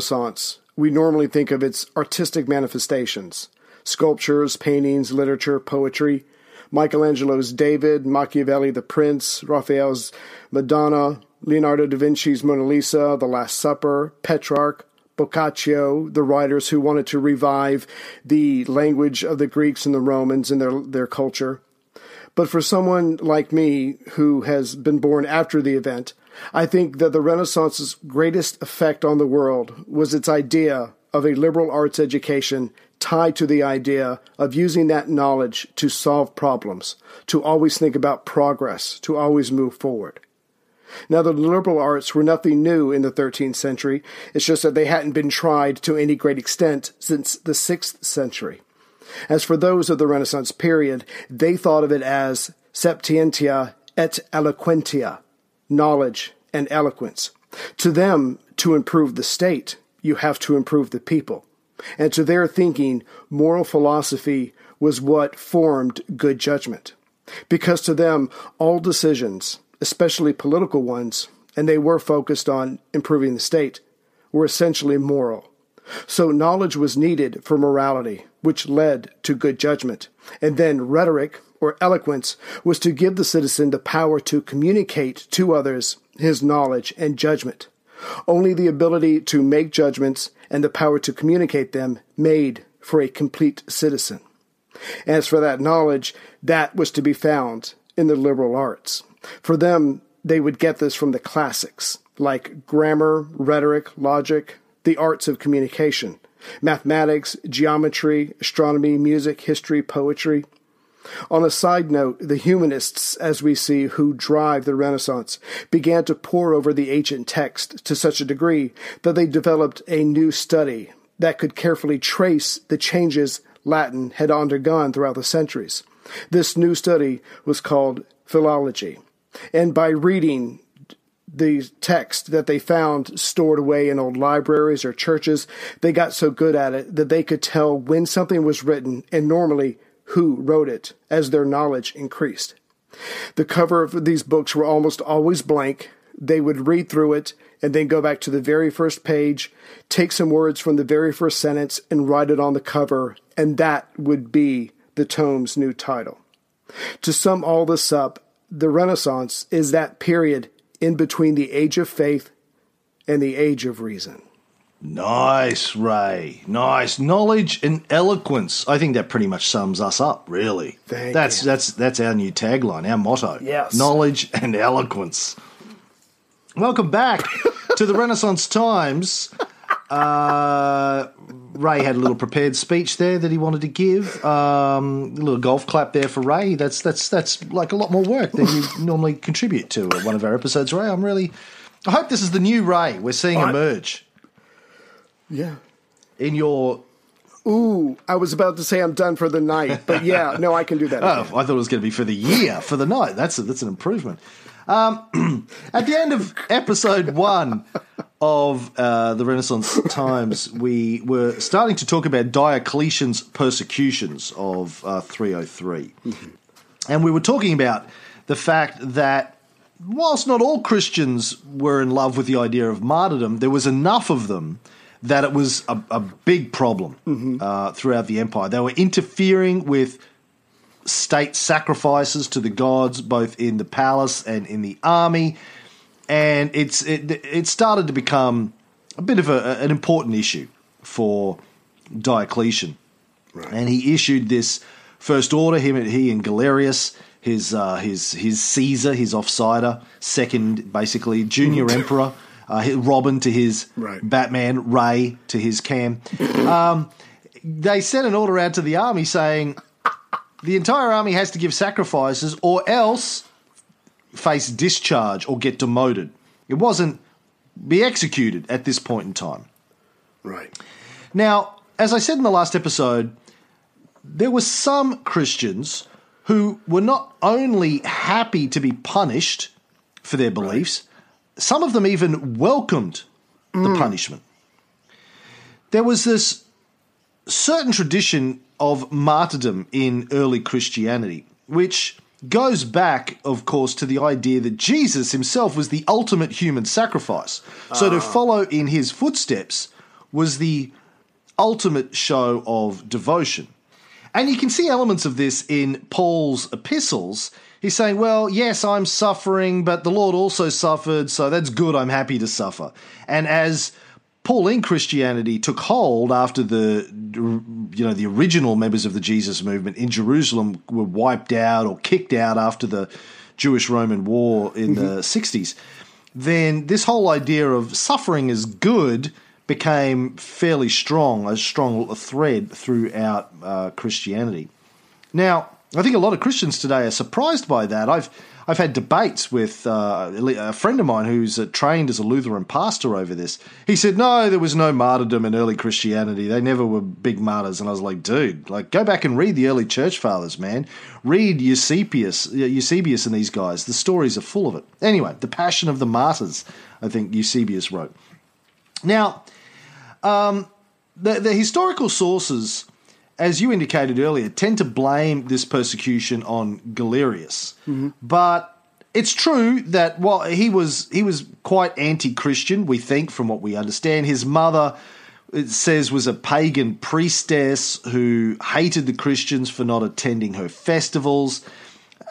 Renaissance, we normally think of its artistic manifestations sculptures, paintings, literature, poetry. Michelangelo's David, Machiavelli the Prince, Raphael's Madonna, Leonardo da Vinci's Mona Lisa, The Last Supper, Petrarch, Boccaccio, the writers who wanted to revive the language of the Greeks and the Romans and their, their culture. But for someone like me who has been born after the event, I think that the Renaissance's greatest effect on the world was its idea of a liberal arts education tied to the idea of using that knowledge to solve problems, to always think about progress, to always move forward. Now, the liberal arts were nothing new in the 13th century. It's just that they hadn't been tried to any great extent since the 6th century. As for those of the Renaissance period, they thought of it as sapientia et eloquentia, knowledge and eloquence. To them, to improve the state, you have to improve the people. And to their thinking, moral philosophy was what formed good judgment. Because to them, all decisions, especially political ones, and they were focused on improving the state, were essentially moral. So knowledge was needed for morality, which led to good judgment. And then rhetoric, or eloquence, was to give the citizen the power to communicate to others his knowledge and judgment. Only the ability to make judgments and the power to communicate them made for a complete citizen. As for that knowledge, that was to be found in the liberal arts. For them, they would get this from the classics, like grammar, rhetoric, logic, the arts of communication, mathematics, geometry, astronomy, music, history, poetry. On a side note, the humanists, as we see, who drive the Renaissance, began to pore over the ancient text to such a degree that they developed a new study that could carefully trace the changes Latin had undergone throughout the centuries. This new study was called philology. And by reading the text that they found stored away in old libraries or churches, they got so good at it that they could tell when something was written and normally who wrote it as their knowledge increased. The cover of these books were almost always blank. They would read through it and then go back to the very first page, take some words from the very first sentence, and write it on the cover, and that would be the tome's new title. To sum all this up, the Renaissance is that period in between the age of faith and the age of reason. Nice, Ray. Nice knowledge and eloquence. I think that pretty much sums us up. Really, Thank that's you. that's that's our new tagline, our motto. Yes. knowledge and eloquence. Welcome back to the Renaissance Times. Uh, Ray had a little prepared speech there that he wanted to give. Um, a little golf clap there for Ray. That's that's that's like a lot more work than you normally contribute to one of our episodes, Ray. I'm really. I hope this is the new Ray we're seeing I- emerge Yeah. in your. Ooh, I was about to say I'm done for the night, but yeah, no, I can do that. Oh, again. I thought it was going to be for the year, for the night. That's a, that's an improvement. Um, at the end of episode one of uh, the Renaissance Times, we were starting to talk about Diocletian's persecutions of uh, 303. And we were talking about the fact that whilst not all Christians were in love with the idea of martyrdom, there was enough of them that it was a, a big problem uh, throughout the empire. They were interfering with state sacrifices to the gods, both in the palace and in the army, and it's it, it started to become a bit of a, an important issue for Diocletian, and he issued this first order. Him, he and Galerius, his uh, his his Caesar, his offsider, second basically junior emperor. Uh, Robin to his Right. Batman, Ray to his Cam. Um, they sent an order out to the army saying the entire army has to give sacrifices or else face discharge or get demoted. It wasn't be executed at this point in time. Right. Now, as I said in the last episode, there were some Christians who were not only happy to be punished for their beliefs, some of them even welcomed the mm. punishment. There was this certain tradition of martyrdom in early Christianity, which goes back, of course, to the idea that Jesus himself was the ultimate human sacrifice. So to ah. follow in his footsteps was the ultimate show of devotion. And you can see elements of this in Paul's epistles. He's saying, Well, yes, I'm suffering, but the Lord also suffered, so that's good. I'm happy to suffer. And as Pauline Christianity took hold after the you know the original members of the Jesus movement in Jerusalem were wiped out or kicked out after the Jewish Roman War in the 60s then this whole idea of suffering is good became fairly strong a strong thread throughout uh, Christianity now I think a lot of Christians today are surprised by that I've I've had debates with uh, a friend of mine who's uh, trained as a Lutheran pastor over this. He said, "No, there was no martyrdom in early Christianity. They never were big martyrs." And I was like, "Dude, like go back and read the early church fathers, man. Read Eusebius, Eusebius, and these guys. The stories are full of it." Anyway, the Passion of the Martyrs. I think Eusebius wrote. Now, um, the the historical sources as you indicated earlier, tend to blame this persecution on Galerius. Mm-hmm. But it's true that while he was he was quite anti-Christian, we think from what we understand, his mother it says was a pagan priestess who hated the Christians for not attending her festivals.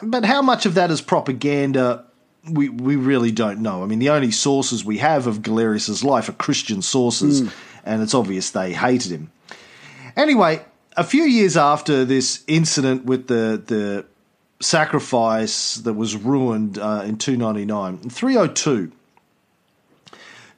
But how much of that is propaganda? We we really don't know. I mean, the only sources we have of Galerius's life are Christian sources, mm. and it's obvious they hated him. Anyway, a few years after this incident with the the sacrifice that was ruined uh, in 299, in 302,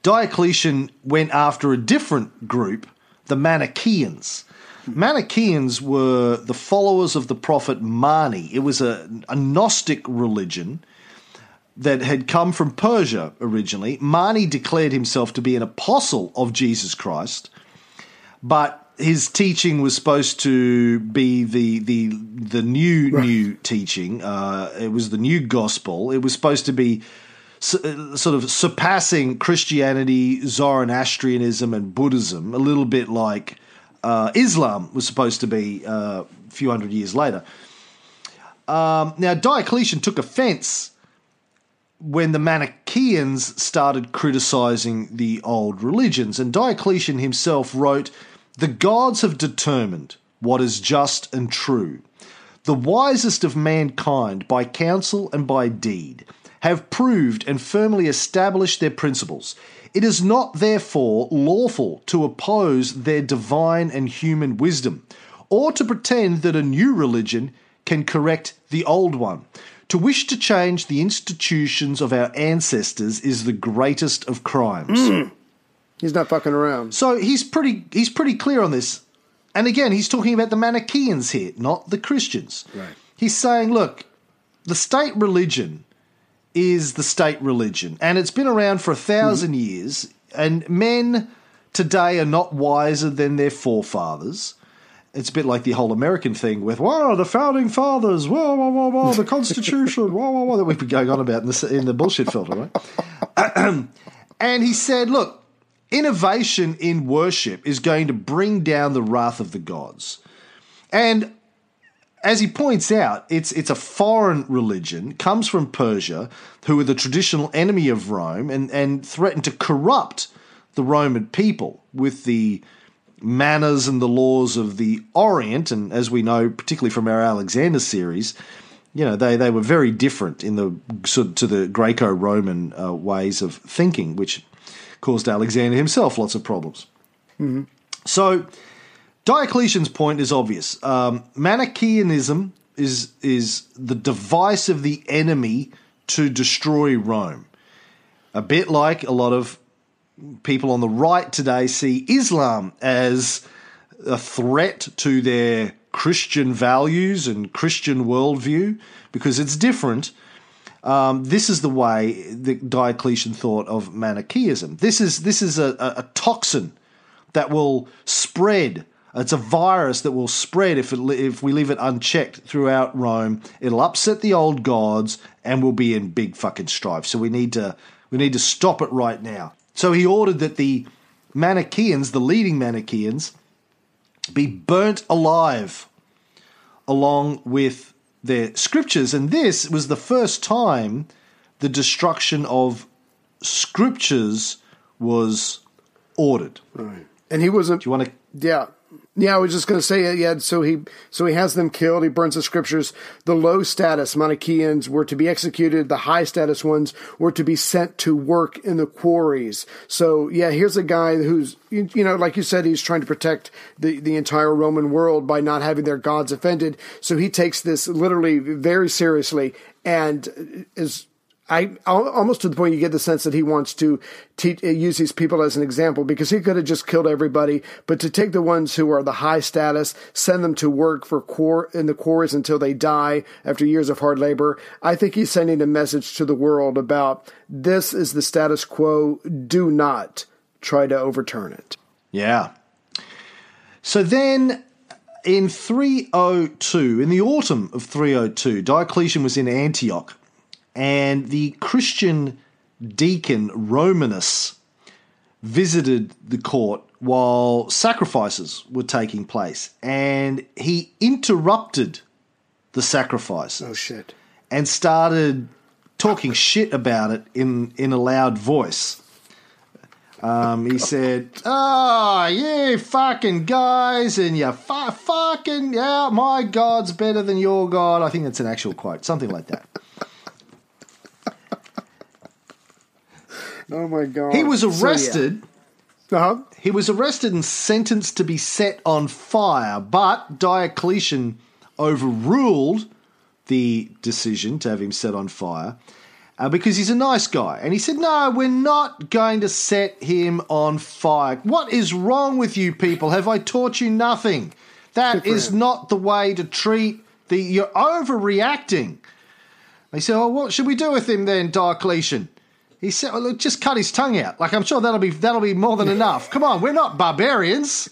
Diocletian went after a different group, the Manichaeans. Manichaeans were the followers of the prophet Mani. It was a, a Gnostic religion that had come from Persia originally. Mani declared himself to be an apostle of Jesus Christ, but his teaching was supposed to be the the the new right. new teaching. Uh, it was the new gospel. It was supposed to be uh, sort of surpassing Christianity, Zoroastrianism, and Buddhism, a little bit like uh, Islam was supposed to be uh, a few hundred years later. Um, now Diocletian took offense when the Manichaeans started criticizing the old religions, and Diocletian himself wrote the gods have determined what is just and true. The wisest of mankind, by counsel and by deed, have proved and firmly established their principles. It is not, therefore, lawful to oppose their divine and human wisdom, or to pretend that a new religion can correct the old one. To wish to change the institutions of our ancestors is the greatest of crimes. Mm. He's not fucking around. So he's pretty he's pretty clear on this. And again, he's talking about the Manichaeans here, not the Christians. Right. He's saying, look, the state religion is the state religion, and it's been around for a 1000 mm-hmm. years, and men today are not wiser than their forefathers. It's a bit like the whole American thing with, wow, the founding fathers, whoa, whoa, whoa, whoa, the Constitution, whoa, whoa, whoa, that we've been going on about in the, in the bullshit filter, right? and he said, look, Innovation in worship is going to bring down the wrath of the gods. And as he points out, it's it's a foreign religion, comes from Persia, who are the traditional enemy of Rome, and, and threaten to corrupt the Roman people with the manners and the laws of the Orient. And as we know, particularly from our Alexander series, you know they, they were very different in the to the Greco-Roman uh, ways of thinking, which caused Alexander himself lots of problems. Mm-hmm. So Diocletian's point is obvious. Um, Manichaeanism is is the device of the enemy to destroy Rome. A bit like a lot of people on the right today see Islam as a threat to their Christian values and Christian worldview because it's different um, this is the way that Diocletian thought of Manichaeism. This is this is a, a, a toxin that will spread. It's a virus that will spread if it, if we leave it unchecked throughout Rome. It'll upset the old gods, and we'll be in big fucking strife. So we need to we need to stop it right now. So he ordered that the Manichaeans, the leading Manichaeans, be burnt alive, along with their scriptures. And this was the first time the destruction of scriptures was ordered. Right. And he wasn't. Do you want to? Yeah. Yeah, I was just going to say, yeah. So he, so he has them killed. He burns the scriptures. The low status Manichaeans were to be executed. The high status ones were to be sent to work in the quarries. So yeah, here's a guy who's, you, know, like you said, he's trying to protect the the entire Roman world by not having their gods offended. So he takes this literally very seriously and is I almost to the point you get the sense that he wants to uh, use these people as an example because he could have just killed everybody, but to take the ones who are the high status, send them to work for in the quarries until they die after years of hard labor. I think he's sending a message to the world about this is the status quo. Do not try to overturn it. Yeah. So then in 302, in the autumn of 302, Diocletian was in Antioch and the Christian deacon Romanus visited the court while sacrifices were taking place, and he interrupted the sacrifices. Oh shit! And started talking shit about it in in a loud voice. Um, he said, "Ah, oh, you fucking guys, and you fu- fucking yeah, my God's better than your God." I think that's an actual quote, something like that. Oh my god! He was arrested. So, yeah. uh-huh. He was arrested and sentenced to be set on fire, but Diocletian overruled the decision to have him set on fire uh, because he's a nice guy. And he said, No, we're not going to set him on fire. What is wrong with you people? Have I taught you nothing? That is him. not the way to treat the. You're overreacting. They said, Oh, what should we do with him then, Diocletian? He said, well, "Just cut his tongue out." Like I'm sure that'll be that'll be more than enough. Come on, we're not barbarians.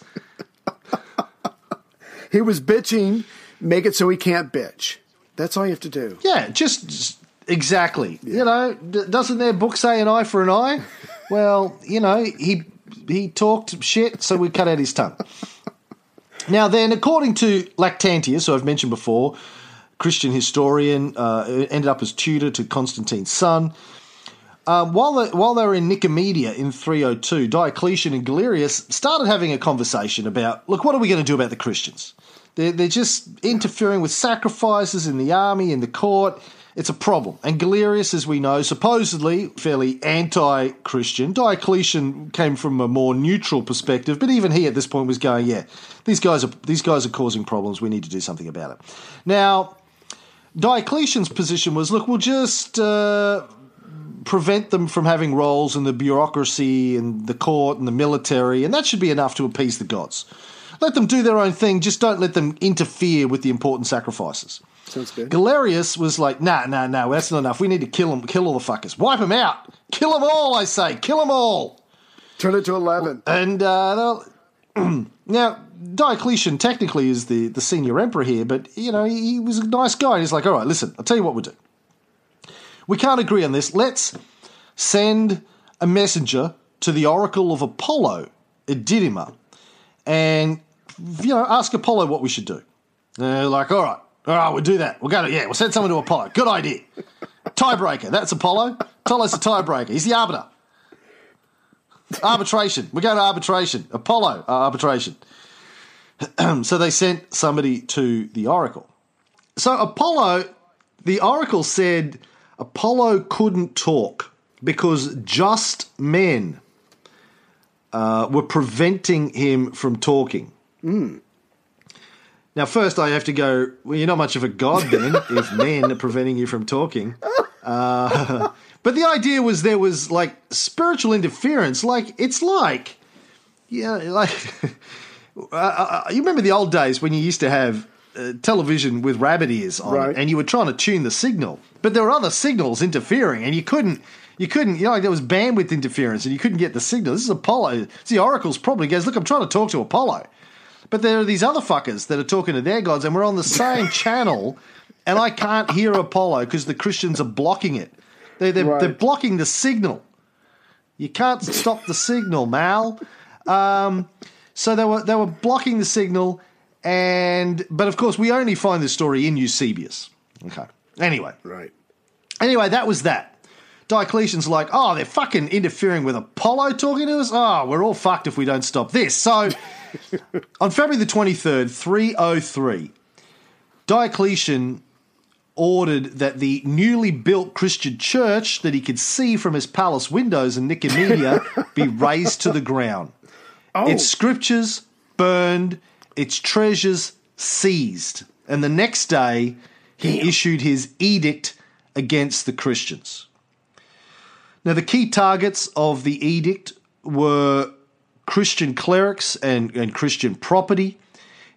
he was bitching. Make it so he can't bitch. That's all you have to do. Yeah, just, just exactly. Yeah. You know, doesn't their book say an eye for an eye? well, you know, he he talked shit, so we cut out his tongue. Now, then, according to Lactantius, who I've mentioned before, Christian historian, uh, ended up as tutor to Constantine's son. Um, while, they, while they were in Nicomedia in 302, Diocletian and Galerius started having a conversation about look, what are we going to do about the Christians? They're, they're just interfering with sacrifices in the army, in the court. It's a problem. And Galerius, as we know, supposedly fairly anti Christian. Diocletian came from a more neutral perspective, but even he at this point was going, yeah, these guys are, these guys are causing problems. We need to do something about it. Now, Diocletian's position was look, we'll just. Uh, prevent them from having roles in the bureaucracy and the court and the military, and that should be enough to appease the gods. Let them do their own thing, just don't let them interfere with the important sacrifices. Sounds good. Galerius was like, nah, nah, nah, that's not enough. We need to kill them, kill all the fuckers. Wipe them out. Kill them all, I say. Kill them all. Turn it to 11. And uh, now, Diocletian technically is the, the senior emperor here, but, you know, he, he was a nice guy. He's like, all right, listen, I'll tell you what we'll do we can't agree on this. Let's send a messenger to the oracle of Apollo at Didyma and, you know, ask Apollo what we should do. They're like, all right, all right, we'll do that. We'll go to, yeah, we'll send someone to Apollo. Good idea. Tiebreaker, that's Apollo. Apollo's the tiebreaker. He's the arbiter. Arbitration. We're going to arbitration. Apollo, uh, arbitration. so they sent somebody to the oracle. So Apollo, the oracle said, Apollo couldn't talk because just men uh, were preventing him from talking. Mm. Now, first, I have to go, well, you're not much of a god then if men are preventing you from talking. Uh, but the idea was there was like spiritual interference. Like, it's like, yeah, like, uh, uh, you remember the old days when you used to have uh, television with rabbit ears on right. and you were trying to tune the signal but there were other signals interfering, and you couldn't. You couldn't, you know, like there was bandwidth interference, and you couldn't get the signal. This is Apollo. See, Oracle's probably goes, look, I'm trying to talk to Apollo, but there are these other fuckers that are talking to their gods, and we're on the same channel, and I can't hear Apollo because the Christians are blocking it. They, they're, right. they're blocking the signal. You can't stop the signal, Mal. Um, so they were they were blocking the signal, and but of course we only find this story in Eusebius. Okay. Anyway. Right. Anyway, that was that. Diocletian's like, oh, they're fucking interfering with Apollo talking to us. Oh, we're all fucked if we don't stop this. So, on February the 23rd, 303, Diocletian ordered that the newly built Christian church that he could see from his palace windows in Nicomedia be razed to the ground. Oh, Its scriptures burned, its treasures seized. And the next day, he issued his edict against the Christians. Now, the key targets of the edict were Christian clerics and, and Christian property.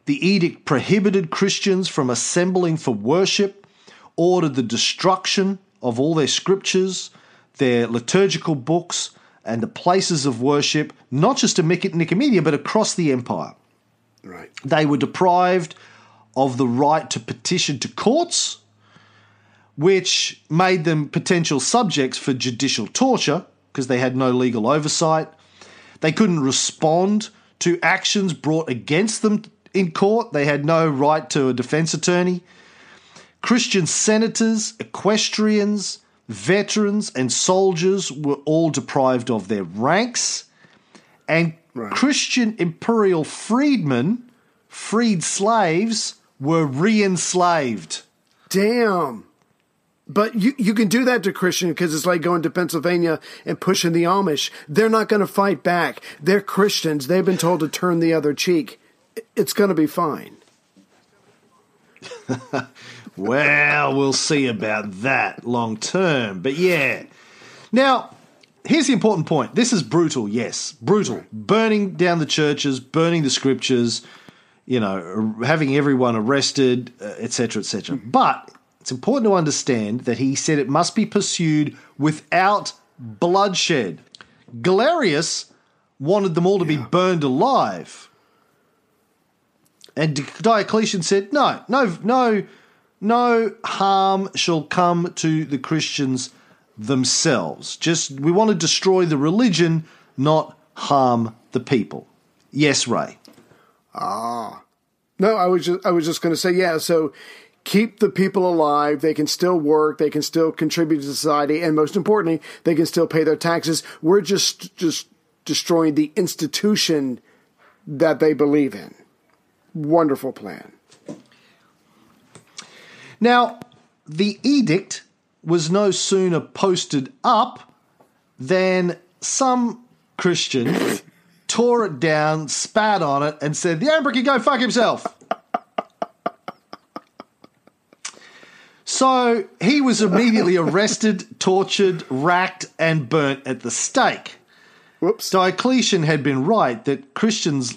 The edict prohibited Christians from assembling for worship, ordered the destruction of all their scriptures, their liturgical books, and the places of worship, not just in Nicomedia, but across the empire. Right. They were deprived of the right to petition to courts, which made them potential subjects for judicial torture because they had no legal oversight. They couldn't respond to actions brought against them in court. They had no right to a defense attorney. Christian senators, equestrians, veterans, and soldiers were all deprived of their ranks. And Right. Christian imperial freedmen, freed slaves, were re enslaved. Damn. But you, you can do that to Christian because it's like going to Pennsylvania and pushing the Amish. They're not going to fight back. They're Christians. They've been told to turn the other cheek. It's going to be fine. Well, we'll see about that long term. But yeah. Now, here's the important point. This is brutal, yes. Brutal. Burning down the churches, burning the scriptures, you know, having everyone arrested, uh, etc., etc. Mm-hmm. But it's important to understand that he said it must be pursued without bloodshed. Galerius wanted them all to be burned alive. And Diocletian said, no, no, no, no harm shall come to the Christians themselves. Just, we want to destroy the religion, not harm the people. Yes, Ray. Ah. No, I was just I was just going to say yeah. So keep the people alive. They can still work. They can still contribute to society, and most importantly, they can still pay their taxes. We're just just destroying the institution that they believe in. Wonderful plan. Now, the edict was no sooner posted up than some Christian tore it down, spat on it, and said, The emperor can go fuck himself. So he was immediately arrested, tortured, racked, and burnt at the stake. Whoops. Diocletian had been right that Christians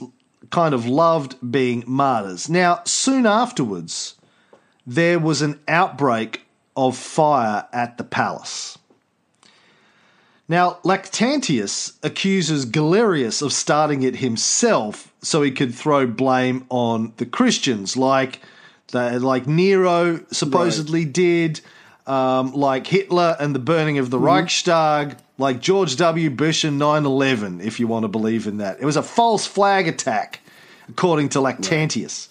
kind of loved being martyrs. Now, soon afterwards, there was an outbreak of fire at the palace. Now, Lactantius accuses Galerius of starting it himself so he could throw blame on the Christians, like, the, like Nero supposedly did, um, like Hitler and the burning of the Reichstag, like George W. Bush and 9 11, if you want to believe in that. It was a false flag attack, according to Lactantius.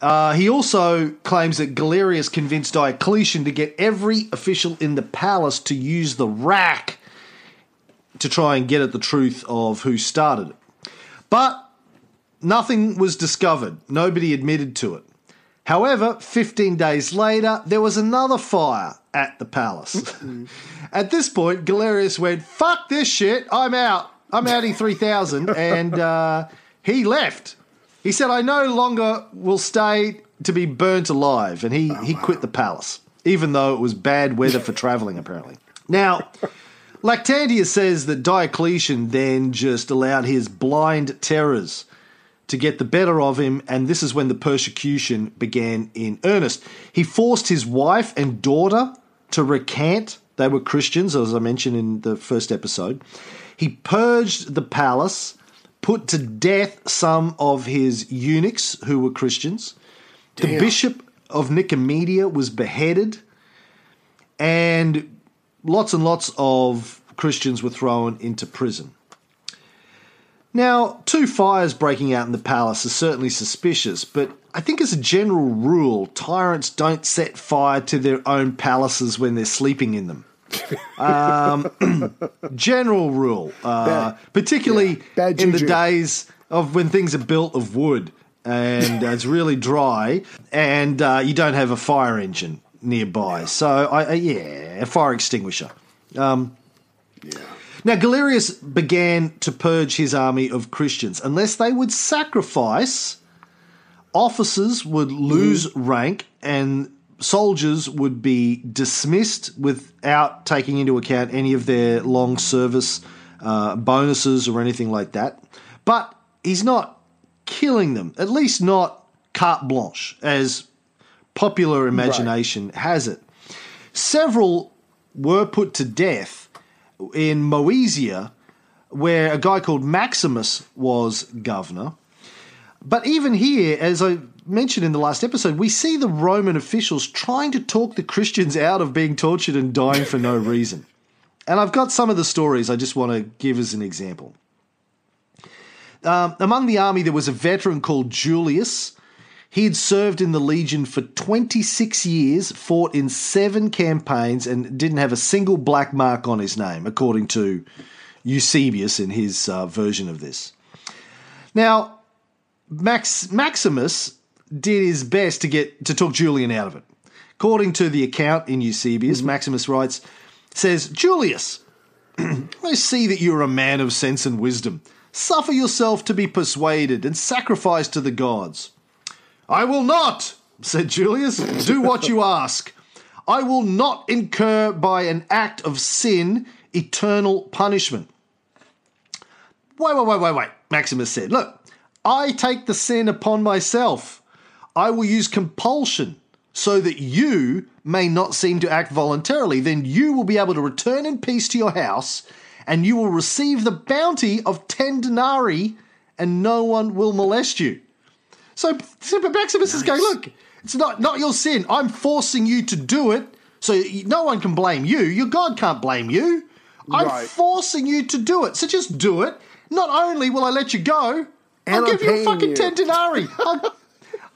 Uh, he also claims that Galerius convinced Diocletian to get every official in the palace to use the rack to try and get at the truth of who started it. But nothing was discovered, nobody admitted to it. However, 15 days later, there was another fire at the palace. at this point, Galerius went, Fuck this shit, I'm out. I'm outing 3000, and uh, he left. He said, I no longer will stay to be burnt alive. And he, oh, he quit the palace, even though it was bad weather for traveling, apparently. Now, Lactantius says that Diocletian then just allowed his blind terrors to get the better of him, and this is when the persecution began in earnest. He forced his wife and daughter to recant. They were Christians, as I mentioned in the first episode. He purged the palace put to death some of his eunuchs who were Christians. The bishop of Nicomedia was beheaded, and lots and lots of Christians were thrown into prison. Now, two fires breaking out in the palace is certainly suspicious, but I think as a general rule, tyrants don't set fire to their own palaces when they're sleeping in them. Um, general rule, uh, particularly yeah, in the days of when things are built of wood and it's really dry and uh, you don't have a fire engine nearby. So, I, uh, yeah, a fire extinguisher. Um, Now, Galerius began to purge his army of Christians. Unless they would sacrifice, officers would lose rank and soldiers would be dismissed without taking into account any of their long service uh, bonuses or anything like that. But he's not killing them, at least not carte blanche, as popular imagination has it. Several were put to death in Moesia, where a guy called Maximus was governor. But even here, as I mentioned in the last episode, we see the Roman officials trying to talk the Christians out of being tortured and dying for no reason. And I've got some of the stories I just want to give as an example. Um, among the army, there was a veteran called Julius. He had served in the Legion for 26 years, fought in seven campaigns, and didn't have a single black mark on his name, according to Eusebius in his uh, version of this. Now, Max, Maximus did his best to get to talk Julian out of it. According to the account in Eusebius, mm-hmm. Maximus writes, says, Julius, I see that you are a man of sense and wisdom. Suffer yourself to be persuaded and sacrifice to the gods. I will not, said Julius. Do what you ask. I will not incur by an act of sin eternal punishment. Wait, wait, wait, wait, wait, Maximus said. Look, I take the sin upon myself. I will use compulsion so that you may not seem to act voluntarily. Then you will be able to return in peace to your house and you will receive the bounty of 10 denarii and no one will molest you. So, Maximus is going, look, it's not, not your sin. I'm forcing you to do it so no one can blame you. Your God can't blame you. I'm Right. forcing you to do it. So just do it. Not only will I let you go, And I'll I'm give you a fucking you. 10 denarii.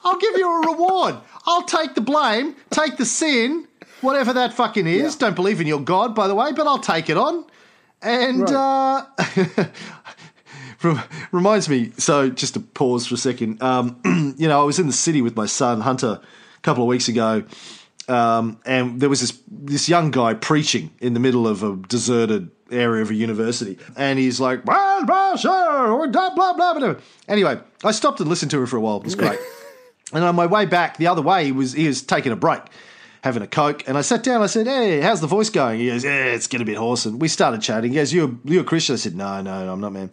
I'll, give you a reward. I'll take the blame, take the sin, whatever that fucking is. Yeah. Don't believe in your God, by the way, but I'll take it on. And Right. uh, reminds me. So just to pause for a second. Um, you know, I was in the city with my son Hunter a couple of weeks ago, um, and there was this this young guy preaching in the middle of a deserted area of a university, and he's like, blah blah blah blah blah blah. Anyway, I stopped and listened to him for a while. It was great. and on my way back the other way, he was he was taking a break. Having a coke, and I sat down. I said, "Hey, how's the voice going?" He goes, "Yeah, it's getting a bit hoarse." And we started chatting. He goes, "You're you a Christian?" I said, "No, no, I'm not, man."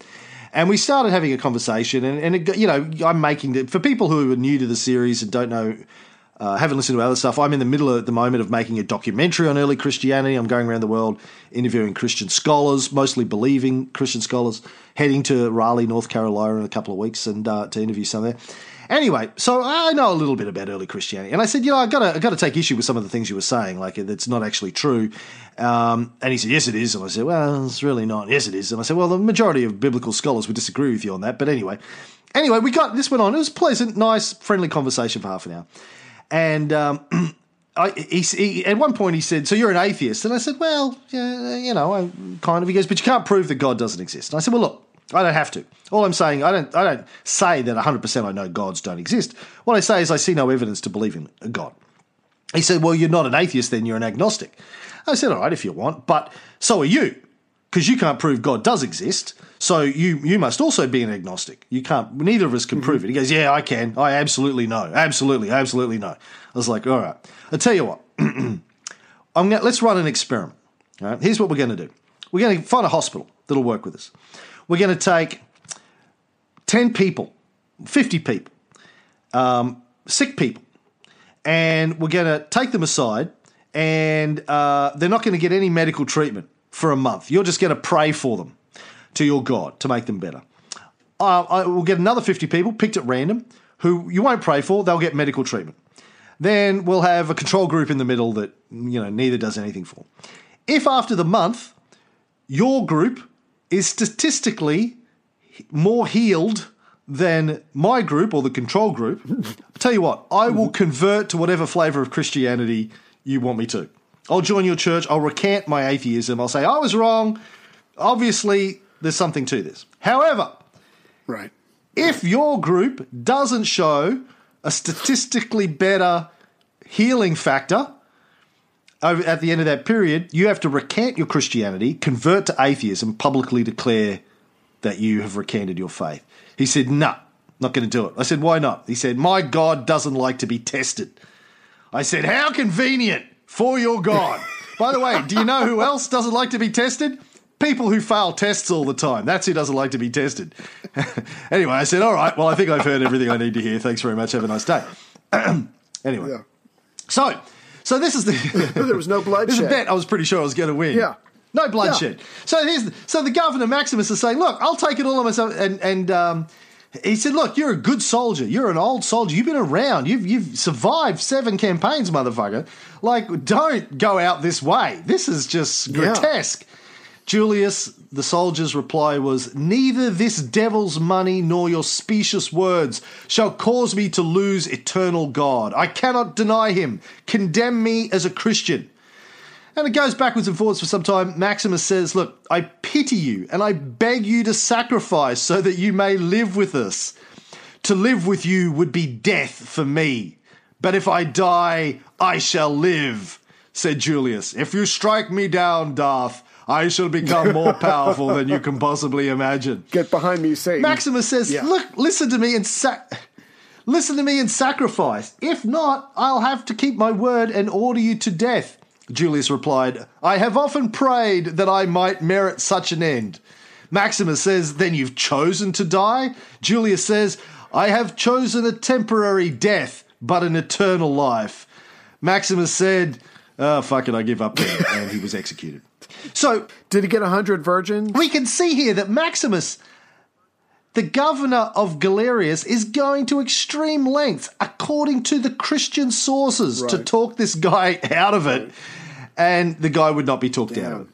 And we started having a conversation, and, and it, you know, I'm making the, for people who are new to the series and don't know, uh, haven't listened to other stuff. I'm in the middle at the moment of making a documentary on early Christianity. I'm going around the world interviewing Christian scholars, mostly believing Christian scholars, heading to Raleigh, North Carolina, in a couple of weeks, and uh, to interview some there. Anyway, so I know a little bit about early Christianity, and I said, you know, I got to, I got to take issue with some of the things you were saying, like it's not actually true. Um, and he said, yes, it is. And I said, well, it's really not. Yes, it is. And I said, well, the majority of biblical scholars would disagree with you on that. But anyway, anyway, we got this went on. It was pleasant, nice, friendly conversation for half an hour, and. Um, I, he, he, at one point he said, "So you're an atheist?" And I said, "Well, yeah, you know, I kind of." He goes, "But you can't prove that God doesn't exist." And I said, "Well, look, I don't have to. All I'm saying, I don't, I don't say that 100 percent I know gods don't exist. What I say is I see no evidence to believe in a God." He said, "Well, you're not an atheist, then you're an agnostic." I said, "All right, if you want, but so are you, because you can't prove God does exist. So you you must also be an agnostic. You can't. Neither of us can prove it." He goes, "Yeah, I can. I absolutely know. Absolutely, absolutely know." I was like, "All right. I'll tell you what. I'm going let's run an experiment. All right, here's what we're going to do. We're going to find a hospital that'll work with us. We're going to take 10 people, 50 people, um, sick people, and we're going to take them aside, and uh, they're not going to get any medical treatment for a month. You're just going to pray for them to your God to make them better. Uh, I, we'll get another 50 people picked at random who you won't pray for, they'll get medical treatment. Then we'll have a control group in the middle that you know neither does anything for. If after the month your group is statistically more healed than my group or the control group, I'll tell you what, I will mm-hmm. convert to whatever flavor of Christianity you want me to. I'll join your church. I'll recant my atheism. I'll say I was wrong. Obviously, there's something to this. However, Right. if your group doesn't show a statistically better healing factor at the end of that period, you have to recant your Christianity, convert to atheism, publicly declare that you have recanted your faith. He said, No, not going to do it. I said, Why not? He said, My God doesn't like to be tested. I said, How convenient for your God. By the way, do you know who else doesn't like to be tested? People who fail tests all the time. That's who doesn't like to be tested. anyway, I said, All right, well, I think I've heard everything I need to hear. Thanks very much. Have a nice day. anyway, Yeah. so so this is the There was no this is a bet I was pretty sure I was going to win. Yeah. No bloodshed. So here's the, so the governor Maximus is saying, look, I'll take it all on myself. And and um, he said, look, you're a good soldier. You're an old soldier. You've been around. You've you've survived seven campaigns, motherfucker. Like, don't go out this way. This is just Yeah. grotesque. Julius, the soldier's reply was, Neither this devil's money nor your specious words shall cause me to lose eternal God. I cannot deny him. Condemn me as a Christian. And it goes backwards and forwards for some time. Maximus says, Look, I pity you and I beg you to sacrifice so that you may live with us. To live with you would be death for me. But if I die, I shall live, said Julius. If you strike me down, Darth, I shall become more powerful than you can possibly imagine. Get behind me, Satan. Maximus says, Yeah. "Look, listen to me and sac- listen to me and sacrifice. If not, I'll have to keep my word and order you to death." Julius replied, "I have often prayed that I might merit such an end." Maximus says, "Then you've chosen to die?" Julius says, "I have chosen a temporary death, but an eternal life." Maximus said, "Oh fuck it, I give up," and he was executed. So Did he get a hundred virgins? we can see here that Maximus, the governor of Galerius, is going to extreme lengths, according to the Christian sources, to talk this guy out of it, and the guy would not be talked out of it.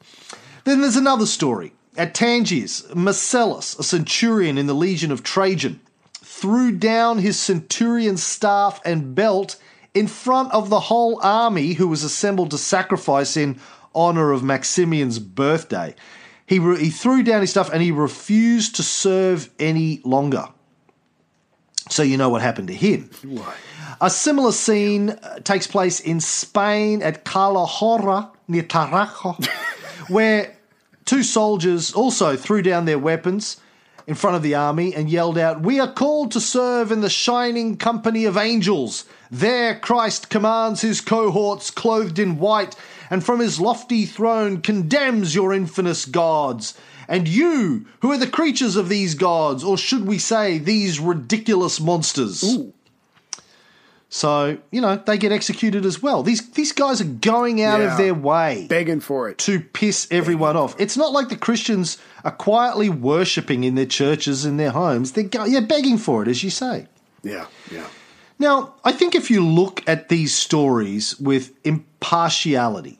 Then there's another story. At Tangiers, Marcellus, a centurion in the legion of Trajan, threw down his centurion staff and belt in front of the whole army who was assembled to sacrifice in honor of Maximian's birthday. He, re- he threw down his stuff and he refused to serve any longer. So you know what happened to him. Why? A similar scene uh, takes place in Spain at Calahorra near Tarajo, where two soldiers also threw down their weapons in front of the army and yelled out, We are called to serve in the shining company of angels. There Christ commands his cohorts clothed in white, and from his lofty throne condemns your infamous gods. And you, who are the creatures of these gods, or should we say, these ridiculous monsters? So, you know, they get executed as well. These these guys are going out Yeah. of their way Begging for it. to piss everyone off. It's not like the Christians are quietly worshipping in their churches in their homes. They're go- yeah, begging for it, as you say. Yeah, yeah. Now, I think if you look at these stories with impartiality,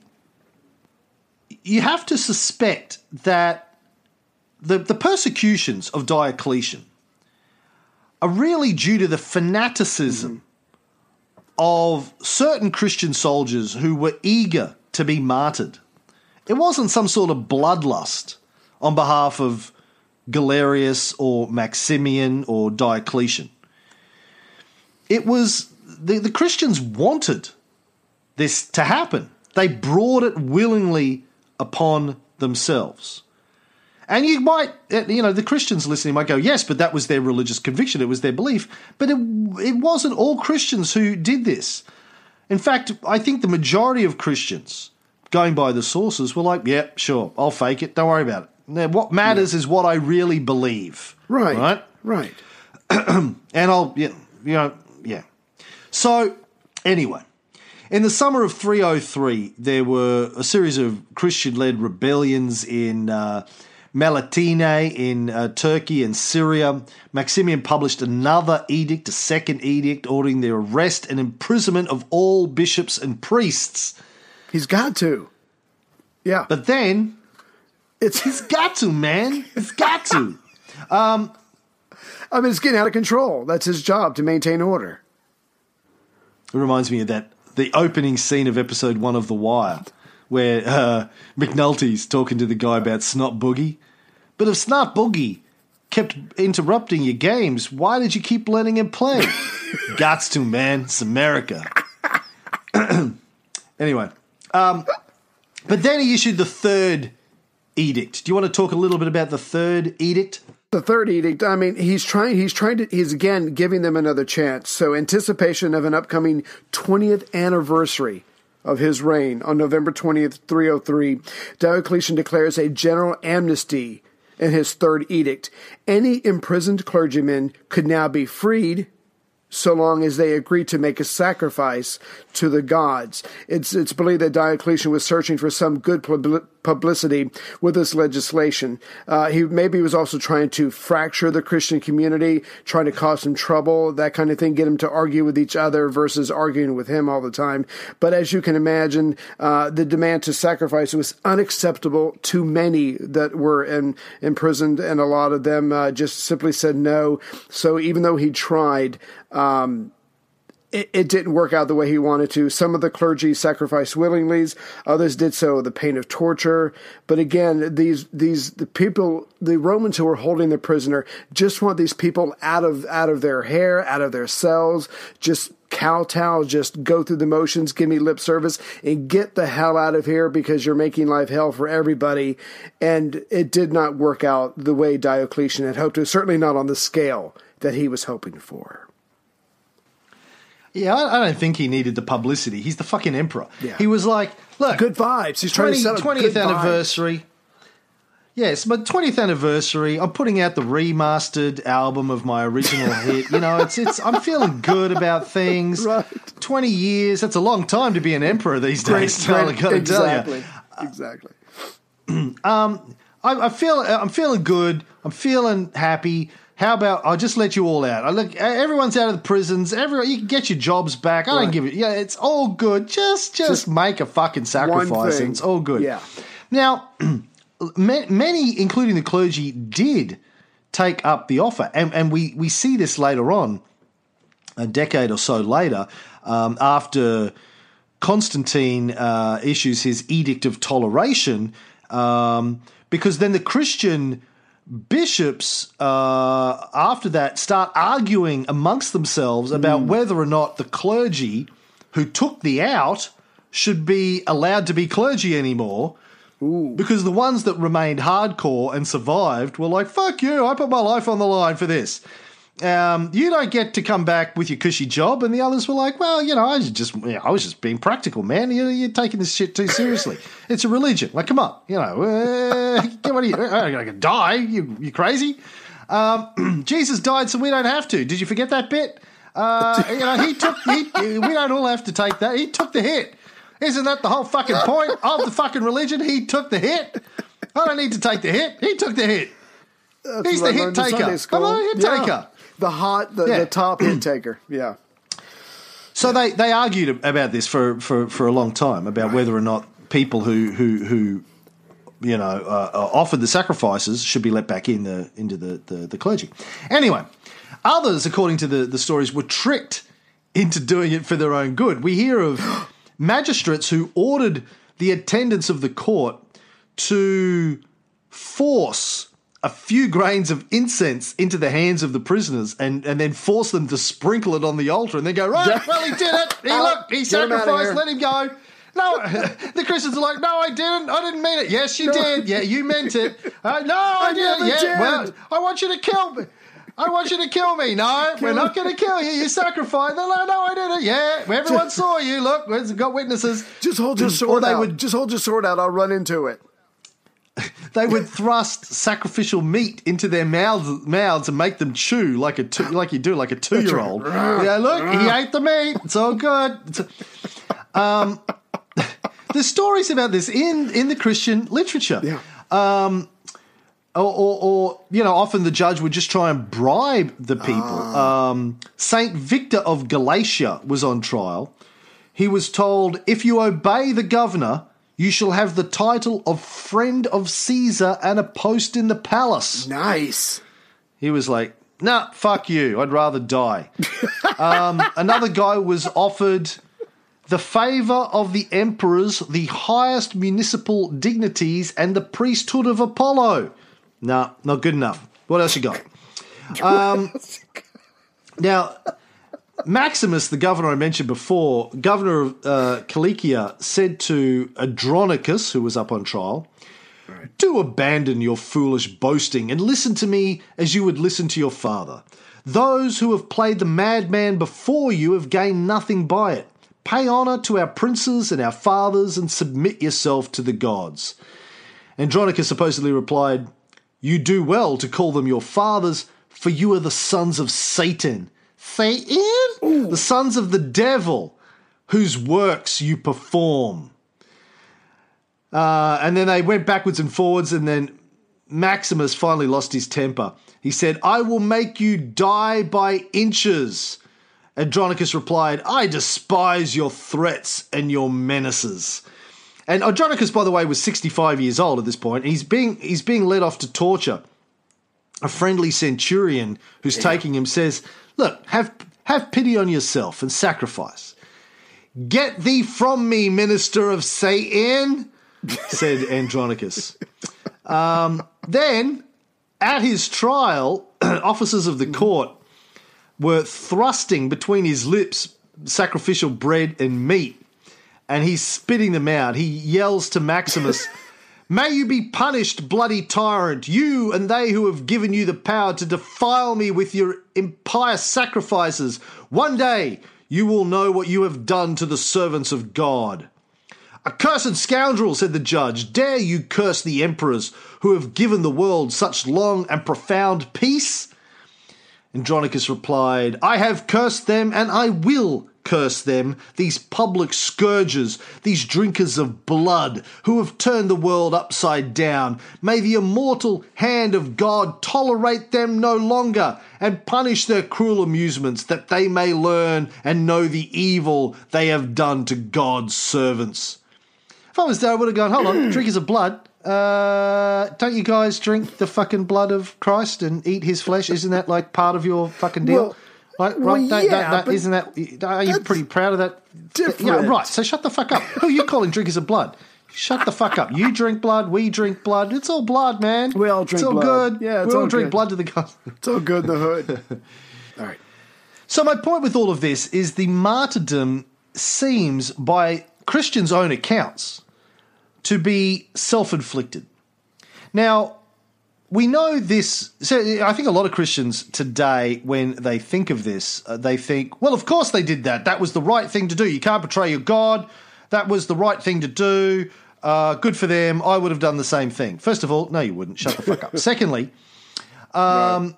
you have to suspect that the, the persecutions of Diocletian are really due to the fanaticism of certain Christian soldiers who were eager to be martyred. It wasn't some sort of bloodlust on behalf of Galerius or Maximian or Diocletian it was the, the Christians wanted this to happen. They brought it willingly upon themselves. And you might, uh, you know, the Christians listening might go, yes, but that was their religious conviction, it was their belief. But it, it wasn't all Christians who did this. In fact, I think the majority of Christians, going by the sources, were like, yeah, sure, I'll fake it, don't worry about it. Now, what matters is what I really believe. Right. Right? Right. and I'll, yeah, you know, yeah. So, anyway, in the summer of 303, there were a series of Christian led rebellions in uh, Melitene, in uh, Turkey and Syria. Maximian published another edict, a second edict, ordering the arrest and imprisonment of all bishops and priests. He's got to. Yeah. But then it's He's got to, man. He's got to. Um, I mean, it's getting out of control. That's his job to maintain order. It reminds me of that the opening scene of episode one of The Wire, where uh, McNulty's talking to the guy about Snot Boogie. But if Snot Boogie kept interrupting your games, why did you keep letting him play? Gots to, man. It's America. anyway, um, but then he issued the third edict. Do you want to talk a little bit about the third edict? The third edict, I mean, he's trying, he's trying to, he's again giving them another chance. So, anticipation of an upcoming 20th anniversary of his reign on November 20th, 303, Diocletian declares a general amnesty in his third edict. Any imprisoned clergyman could now be freed so long as they agreed to make a sacrifice to the gods. It's, it's believed that Diocletian was searching for some good publicity with this legislation. Uh, he maybe was also trying to fracture the Christian community, trying to cause some trouble, that kind of thing, get them to argue with each other versus arguing with him all the time. But as you can imagine, uh, the demand to sacrifice was unacceptable to many that were in, imprisoned, and a lot of them uh, just simply said no. So even though he tried, um, it, it, didn't work out the way he wanted to. Some of the clergy sacrificed willingly, others did so the pain of torture. But again, these these the people, the Romans who were holding the prisoner, just want these people out of out of their hair, out of their cells, just kowtow, just go through the motions, give me lip service, and get the hell out of here because you're making life hell for everybody. And it did not work out the way Diocletian had hoped to, certainly not on the scale that he was hoping for. Yeah, I, I, don't think he needed the publicity. He's the fucking emperor. Yeah. He was like, look, good vibes. He's 20, trying to 20th anniversary. Vibes. Yes, my 20th anniversary. I'm putting out the remastered album of my original hit. You know, it's it's. I'm feeling good about things. Right. 20 years. That's a long time to be an emperor these days. Great, great, got to exactly, tell you. Exactly. um, I, I feel I'm feeling good. I'm feeling happy. How about I'll just let you all out? I look, everyone's out of the prisons. Everyone, you can get your jobs back. I right. don't give it. Yeah, it's all good. Just, just, just make a fucking sacrifice, and it's all good. Yeah. Now, many, including the clergy, did take up the offer, and and we we see this later on, a decade or so later, um, after Constantine uh, issues his edict of toleration, um, because then the Christian bishops uh, after that start arguing amongst themselves about mm. whether or not the clergy who took the out should be allowed to be clergy anymore. Ooh. Because the ones that remained hardcore and survived were like, fuck you, I put my life on the line for this um, you don't get to come back with your cushy job. And the others were like, well, you know, I was just, you know, I was just being practical, man. You're, you're, taking this shit too seriously. it's a religion. Like, come on, you know, uh, what are you? I'm going to die. You, you crazy? Um, Jesus died, so we don't have to. Did you forget that bit? Uh, you know, he took. He, we don't all have to take that. He took the hit. Isn't that the whole fucking point of the fucking religion? He took the hit. I don't need to take the hit. He took the hit. That's He's the hit taker. Come on, hit yeah. taker the hot, the, yeah. the top hit taker. Yeah. So they, they argued about this for, for, for a long time about right. whether or not people who who, who you know uh, uh, offered the sacrifices should be let back in the into the, the, the clergy. Anyway, others, according to the, the stories, were tricked into doing it for their own good. We hear of magistrates who ordered the attendants of the court to force a few grains of incense into the hands of the prisoners and, and then force them to sprinkle it on the altar and then go, right, well, he did it. He look, he sacrificed, let him go. No, the Christians are like, no, I didn't. I didn't mean it. Yes, you no. did. Yeah, you meant it. Uh, no, I, I didn't. Yeah, did. well, I want you to kill me. I want you to kill me. No, kill we're not going to kill you. You sacrificed. No, no, no, I didn't. Yeah, everyone saw you. Look, we've got witnesses. Just hold your sword out. Would, just hold your sword out. I'll run into it they would thrust sacrificial meat into their mouths, mouths and make them chew like a two, like you do like a two year old. yeah, look, he ate the meat. It's all good. It's um, there's stories about this in in the Christian literature. Yeah. Um, or, or, or, you know, often the judge would just try and bribe the people. Ah. Um, Saint Victor of Galatia was on trial. He was told, if you obey the governor, you shall have the title of friend of Caesar and a post in the palace. Nice. He was like, nah, fuck you. I'd rather die. um, another guy was offered the favour of the emperors, the highest municipal dignities, and the priesthood of Apollo. Nah, not good enough. What else you got? Um, now, Maximus, the governor I mentioned before, governor of uh, Cilicia, said to Andronicus, who was up on trial, Do abandon your foolish boasting and listen to me as you would listen to your father. Those who have played the madman before you have gained nothing by it. Pay honour to our princes and our fathers and submit yourself to the gods. Andronicus supposedly replied, You do well to call them your fathers, for you are the sons of Satan. Satan? The sons of the devil, whose works you perform. Uh, and then they went backwards and forwards, and then Maximus finally lost his temper. He said, I will make you die by inches. Andronicus replied, I despise your threats and your menaces. And Andronicus, by the way, was 65 years old at this point. He's being, he's being led off to torture. A friendly centurion who's yeah. taking him says, Look, have, have pity on yourself and sacrifice. Get thee from me, minister of Satan, said Andronicus. Um, then, at his trial, officers of the court were thrusting between his lips sacrificial bread and meat, and he's spitting them out. He yells to Maximus, May you be punished, bloody tyrant, you and they who have given you the power to defile me with your impious sacrifices. One day you will know what you have done to the servants of God. Accursed scoundrel, said the judge, dare you curse the emperors who have given the world such long and profound peace? Andronicus replied, I have cursed them, and I will curse them, these public scourges, these drinkers of blood, who have turned the world upside down. May the immortal hand of God tolerate them no longer, and punish their cruel amusements, that they may learn and know the evil they have done to God's servants. If I was there, I would have gone, hold on, drinkers of blood, uh, don't you guys drink the fucking blood of Christ and eat his flesh? Isn't that like part of your fucking deal? Well, right? Well, that, yeah, that, that, isn't that? Are you pretty proud of that? Different. Yeah, right. So shut the fuck up. Who are you calling drinkers of blood? Shut the fuck up. You drink blood. We drink blood. It's all blood, man. We all drink it's all blood. good. Yeah, we all, all drink good. blood to the gospel. It's all good in the hood. all right. So my point with all of this is the martyrdom seems, by Christians' own accounts, to be self-inflicted. Now, we know this. So I think a lot of Christians today, when they think of this, uh, they think, well, of course they did that. That was the right thing to do. You can't betray your God. That was the right thing to do. Uh, good for them. I would have done the same thing. First of all, no, you wouldn't. Shut the fuck up. Secondly, um,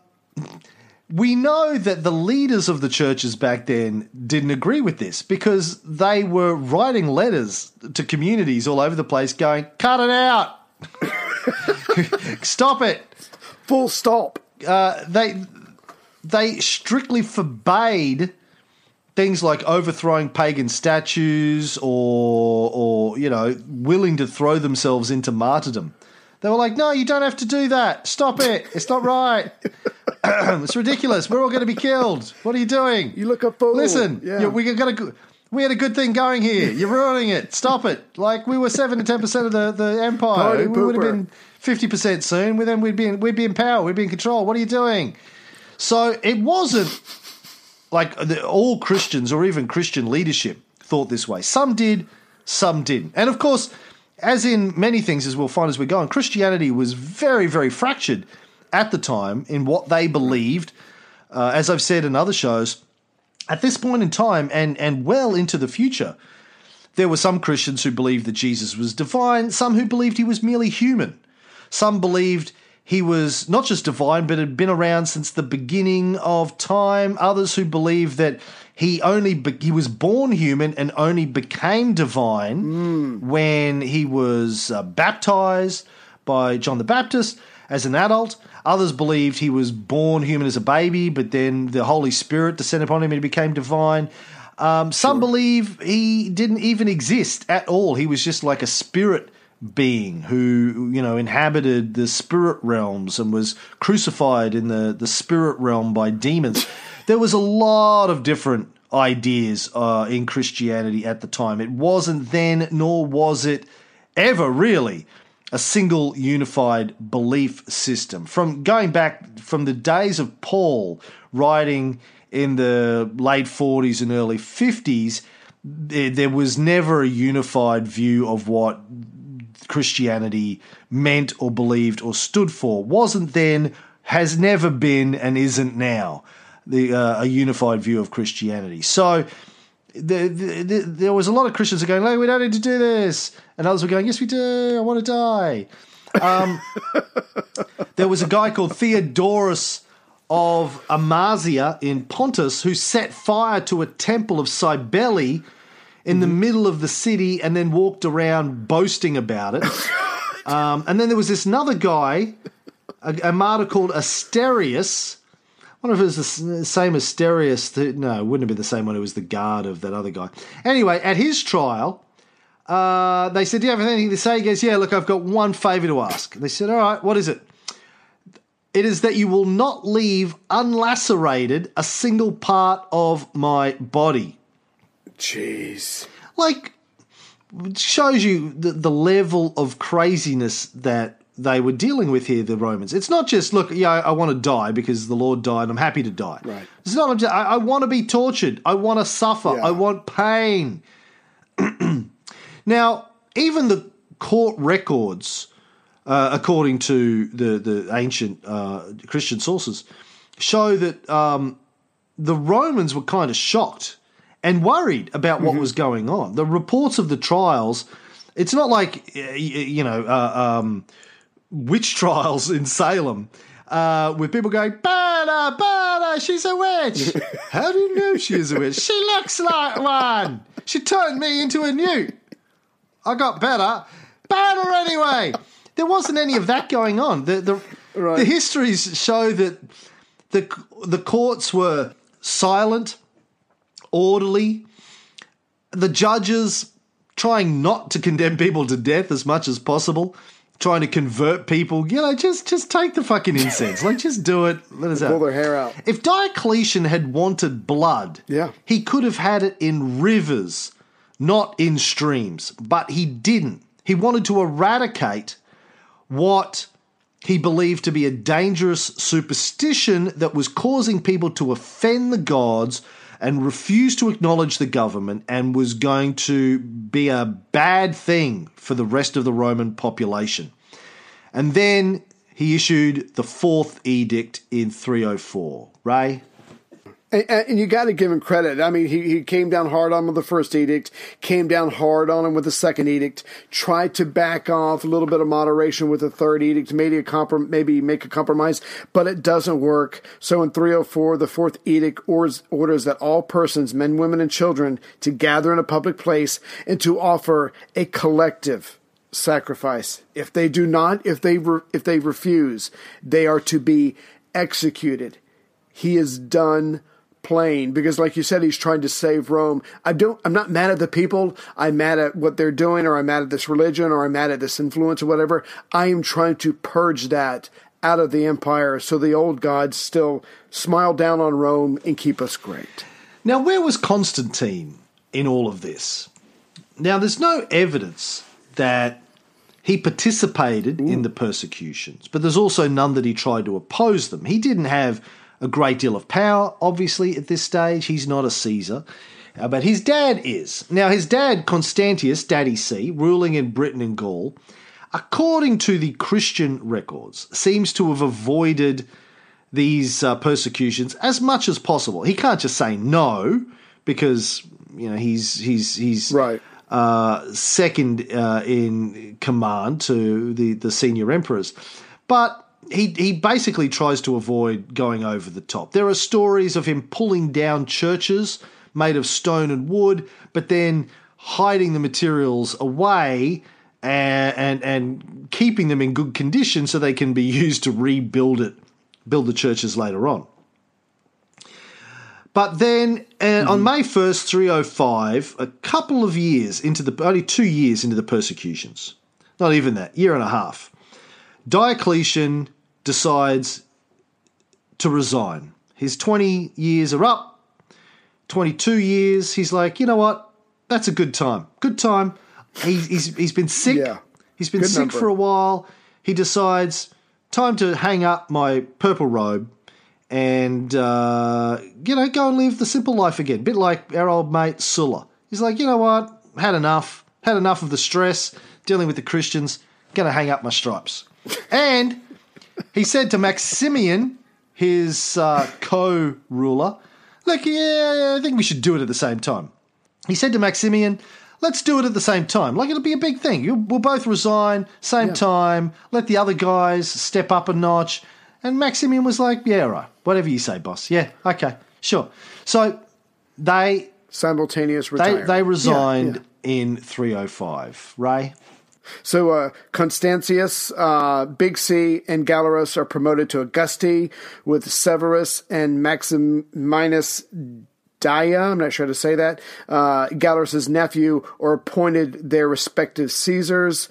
we know that the leaders of the churches back then didn't agree with this because they were writing letters to communities all over the place going, cut it out. Stop it. Full stop. Uh, they they strictly forbade things like overthrowing pagan statues or or you know willing to throw themselves into martyrdom. They were like, "No, you don't have to do that. Stop it. It's not right. it's ridiculous. We're all going to be killed. What are you doing? You look a fool. Listen, yeah. we got a we had a good thing going here. You're ruining it. Stop it. Like we were seven to ten percent of the, the empire. Party we would have been fifty percent soon. With then we'd be in, we'd be in power. We'd be in control. What are you doing? So it wasn't like the, all Christians or even Christian leadership thought this way. Some did, some didn't. And of course, as in many things, as we'll find as we go on, Christianity was very, very fractured at the time in what they believed. Uh, as I've said in other shows, at this point in time and, and well into the future, there were some Christians who believed that Jesus was divine, some who believed he was merely human. Some believed he was not just divine, but had been around since the beginning of time. Others who believed that he only be- he was born human and only became divine Mm. when he was uh, baptized by John the Baptist as an adult. Others believed he was born human as a baby, but then the Holy Spirit descended upon him and he became divine. Um, some believe he didn't even exist at all. He was just like a spirit being who you know inhabited the spirit realms and was crucified in the the spirit realm by demons. There was a lot of different ideas uh, in Christianity at the time. It wasn't then, nor was it ever really a single unified belief system. From going back from the days of Paul writing in the late 40s and early 50s, there, there was never a unified view of what Christianity meant or believed or stood for. Wasn't then, has never been, and isn't now the uh, a unified view of Christianity. So the, the, the, there was a lot of Christians going, "No, we don't need to do this," and others were going, "Yes, we do. I want to die." Um, there was a guy called Theodorus of Amasia in Pontus who set fire to a temple of Cybele in the middle of the city and then walked around boasting about it. Um, and then there was this another guy, a, a martyr called Asterius. I wonder if it was the same Asterius. That, no, it wouldn't have been the same one. It was the guard of that other guy. Anyway, at his trial, uh, they said, Do you have anything to say? He goes, Yeah, look, I've got one favour to ask. They said, All right, what is it? It is that you will not leave unlacerated a single part of my body. Jeez. Like, it shows you the, the level of craziness that they were dealing with here, the Romans. It's not just, look, yeah, I, I want to die because the Lord died and I'm happy to die. Right. It's not, I, I want to be tortured. I want to suffer. Yeah. I want pain. now, even the court records, uh, according to the, the ancient uh, Christian sources, show that um, the Romans were kind of shocked and worried about what was going on. The reports of the trials, it's not like, you know, uh, um, witch trials in Salem. Uh, with people going, Bada, Bada, she's a witch. How do you know she is a witch? She looks like one. She turned me into a newt. I got better. Better anyway. There wasn't any of that going on. The the, Right. the histories show that the the courts were silent, orderly. The judges trying not to condemn people to death as much as possible, trying to convert people. You know, just just take the fucking incense. like just do it. Let us Pull out. their hair out. If Diocletian had wanted blood, Yeah. he could have had it in rivers, not in streams, but he didn't. He wanted to eradicate what he believed to be a dangerous superstition that was causing people to offend the gods and refuse to acknowledge the government and was going to be a bad thing for the rest of the Roman population. And then he issued the fourth edict in 304. Ray? And, and you got to give him credit. I mean, he, he came down hard on him with the first edict, came down hard on him with the second edict, tried to back off a little bit of moderation with the third edict, maybe a comprom- maybe make a compromise, but it doesn't work. So in 304, the fourth edict orders, orders that all persons, men, women, and children, to gather in a public place and to offer a collective sacrifice. If they do not, if they re- if they refuse, they are to be executed. He is done plain because like you said he's trying to save Rome. I don't I'm not mad at the people. I'm mad at what they're doing or I'm mad at this religion or I'm mad at this influence or whatever. I am trying to purge that out of the empire so the old gods still smile down on Rome and keep us great. Now, where was Constantine in all of this? Now, there's no evidence that he participated in the persecutions, but there's also none that he tried to oppose them. He didn't have a great deal of power, obviously, at this stage. He's not a Caesar. Uh, but his dad is. Now, his dad, Constantius, Daddy C, ruling in Britain and Gaul, according to the Christian records, seems to have avoided these uh, persecutions as much as possible. He can't just say no because you know he's he's he's Right. uh, second uh, in command to the the senior emperors, but. He, he basically tries to avoid going over the top. There are stories of him pulling down churches made of stone and wood, but then hiding the materials away and, and and keeping them in good condition so they can be used to rebuild it, build the churches later on. But then uh, on May 1st, 305, a couple of years into the, only two years into the persecutions, not even that, year and a half, Diocletian decides to resign. His 20 years are up, 22 years. He's like, you know what? That's a good time. Good time. He's, he's, he's been sick. Yeah. He's been Good sick number. for a while. He decides, time to hang up my purple robe and, uh, you know, go and live the simple life again. bit like our old mate Sulla. He's like, you know what? Had enough. Had enough of the stress dealing with the Christians. Gonna hang up my stripes. And he said to Maximian, his uh, co ruler, look, yeah, I think we should do it at the same time. He said to Maximian, let's do it at the same time. Like it'll be a big thing. You- We'll both resign, same time, let the other guys step up a notch. And Maximian was like, yeah, right, whatever you say, boss. Yeah, okay, sure. So they Simultaneous they, retirement. they Yeah, resigned yeah. in 305. Ray? So uh, Constantius, uh, Big C, and Galerius are promoted to Augusti, with Severus and Maximinus Dia, I'm not sure how to say that, uh, nephew, are appointed their respective Caesars.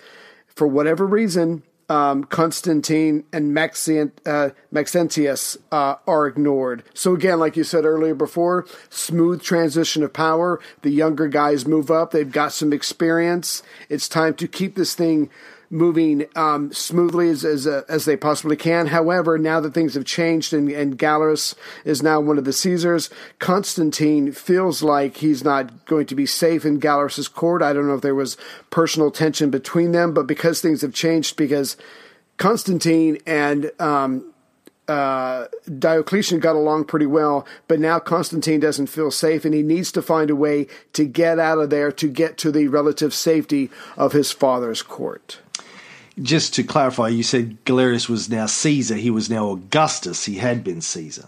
For whatever reason, um, Constantine and uh, Maxentius uh, are ignored. So again, like you said earlier before, smooth transition of power. The younger guys move up. They've got some experience. It's time to keep this thing moving um, smoothly as as, uh, as they possibly can. However, now that things have changed and, and Gallus is now one of the Caesars, Constantine feels like he's not going to be safe in Gallus's court. I don't know if there was personal tension between them, but because things have changed, because Constantine and um, uh, Diocletian got along pretty well, but now Constantine doesn't feel safe, and he needs to find a way to get out of there to get to the relative safety of his father's court. Just to clarify, you said Galerius was now Caesar. He was now Augustus. He had been Caesar.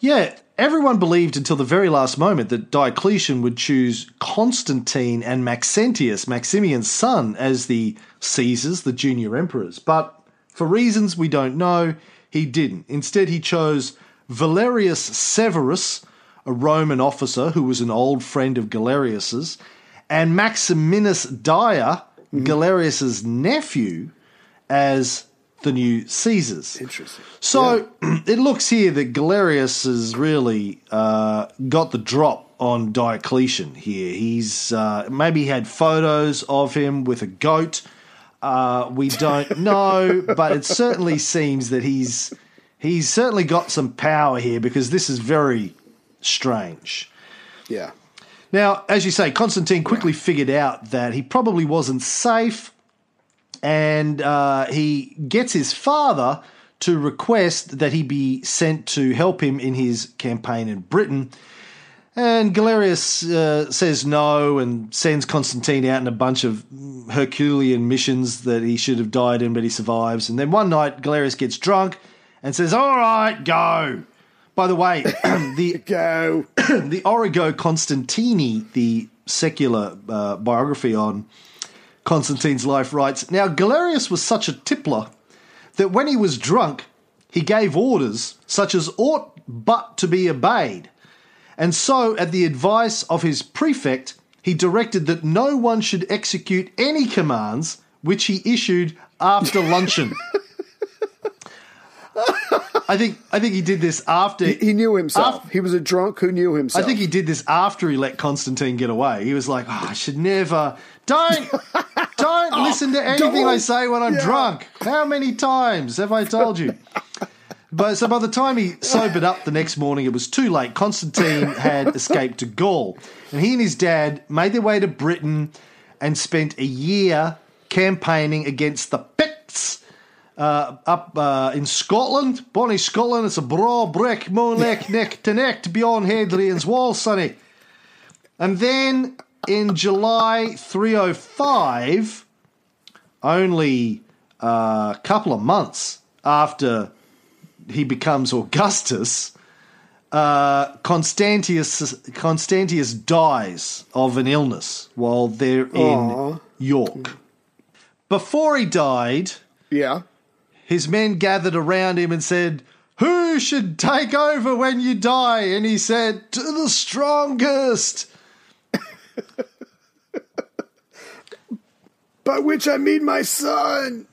Yeah, everyone believed until the very last moment that Diocletian would choose Constantine and Maxentius, Maximian's son, as the Caesars, the junior emperors. But for reasons we don't know, he didn't. Instead, he chose Valerius Severus, a Roman officer who was an old friend of Galerius's, and Maximinus Dia, Galerius's nephew, as the new Caesars. Interesting. So it looks here that Galerius has really uh, got the drop on Diocletian here. He's uh, maybe had photos of him with a goat. Uh, we don't know, but it certainly seems that he's he's certainly got some power here because this is very strange. Yeah. Now, as you say, Constantine quickly figured out that he probably wasn't safe, and uh, he gets his father to request that he be sent to help him in his campaign in Britain. And Galerius uh, says no and sends Constantine out in a bunch of Herculean missions that he should have died in, but he survives. And then one night, Galerius gets drunk and says, All right, go. By the way, the Go. the Origo Constantini, the secular uh, biography on Constantine's life, writes Now, Galerius was such a tippler that when he was drunk, he gave orders such as ought but to be obeyed. And so, at the advice of his prefect, he directed that no one should execute any commands which he issued after luncheon. I think I think he did this after He knew himself. Af- he was a drunk who knew himself. I think he did this after he let Constantine get away. He was like, oh, I should never. Don't, don't oh, listen to anything I don't. say when I'm Yeah. drunk. How many times have I told you? But so by the time he sobered up the next morning, it was too late. Constantine had escaped to Gaul, and he and his dad made their way to Britain and spent a year campaigning against the uh, up uh, in Scotland. Bonnie Scotland, it's a braw brick, mo neck, neck to neck beyond Hadrian's Wall, sonny. And then in July 305, only uh, a couple of months after he becomes Augustus, uh, Constantius Constantius dies of an illness while they're in Aw. York. Before he died, Yeah. His men gathered around him and said, Who should take over when you die? And he said, To the strongest. by which I mean my son.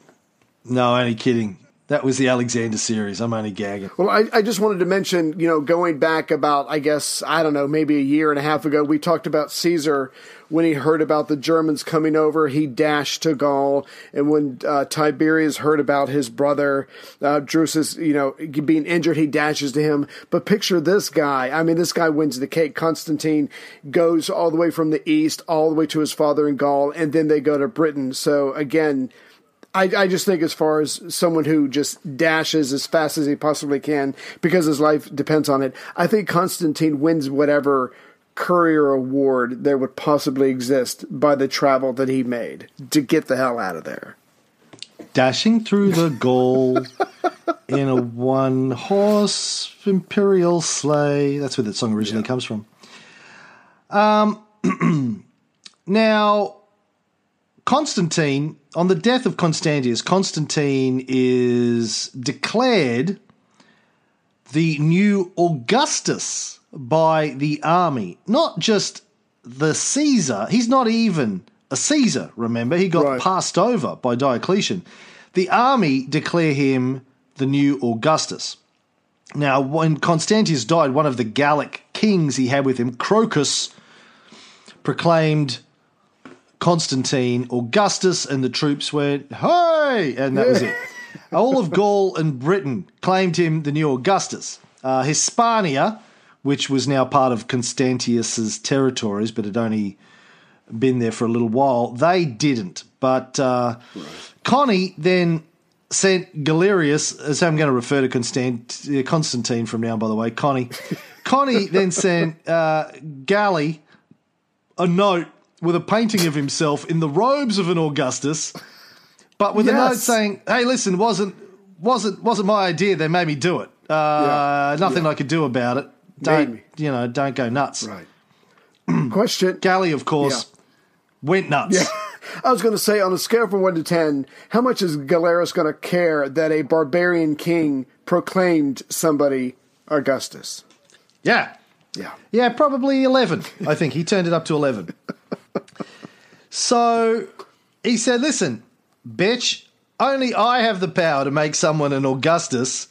No, only kidding. That was the Alexander series. I'm only gagging. Well, I, I just wanted to mention, you know, going back about, I guess, I don't know, maybe a year and a half ago, we talked about Caesar when he heard about the Germans coming over, he dashed to Gaul. And when uh, Tiberius heard about his brother, uh, Drusus, you know, being injured, he dashes to him. But picture this guy. I mean, this guy wins the cake. Constantine goes all the way from the east, all the way to his father in Gaul, and then they go to Britain. So again, I, I, just think as far as someone who just dashes as fast as he possibly can because his life depends on it, I think Constantine wins whatever courier award there would possibly exist by the travel that he made to get the hell out of there. Dashing through the Gaul in a one horse imperial sleigh. That's where that song originally yeah. comes from. Um, now, Constantine, on the death of Constantius, Constantine is declared the new Augustus by the army. Not just the Caesar, he's not even a Caesar, remember? He got right. passed over by Diocletian. The army declare him the new Augustus. Now, when Constantius died, one of the Gallic kings he had with him, Crocus, proclaimed Constantine Augustus, and the troops went, hey! And that was it. All of Gaul and Britain claimed him the new Augustus. Uh, Hispania, which was now part of Constantius's territories, but had only been there for a little while, they didn't. But uh, right. Connie then sent Galerius, as I'm going to refer to Constant, Constantine from now, by the way, Connie. Connie then sent uh, Galley a note with a painting of himself in the robes of an Augustus, but with yes. a note saying, "Hey, listen, wasn't wasn't wasn't my idea. They made me do it. Uh, yeah. Nothing yeah. I could do about it. Don't you know? Don't go nuts." Right. Question: Galley, of course, yeah. went nuts. Yeah. I was going to say, on a scale from one to ten, how much is Galerius going to care that a barbarian king proclaimed somebody Augustus? Yeah, yeah, yeah, probably eleven. I think he turned it up to eleven. So he said, Listen, bitch, only I have the power to make someone an Augustus,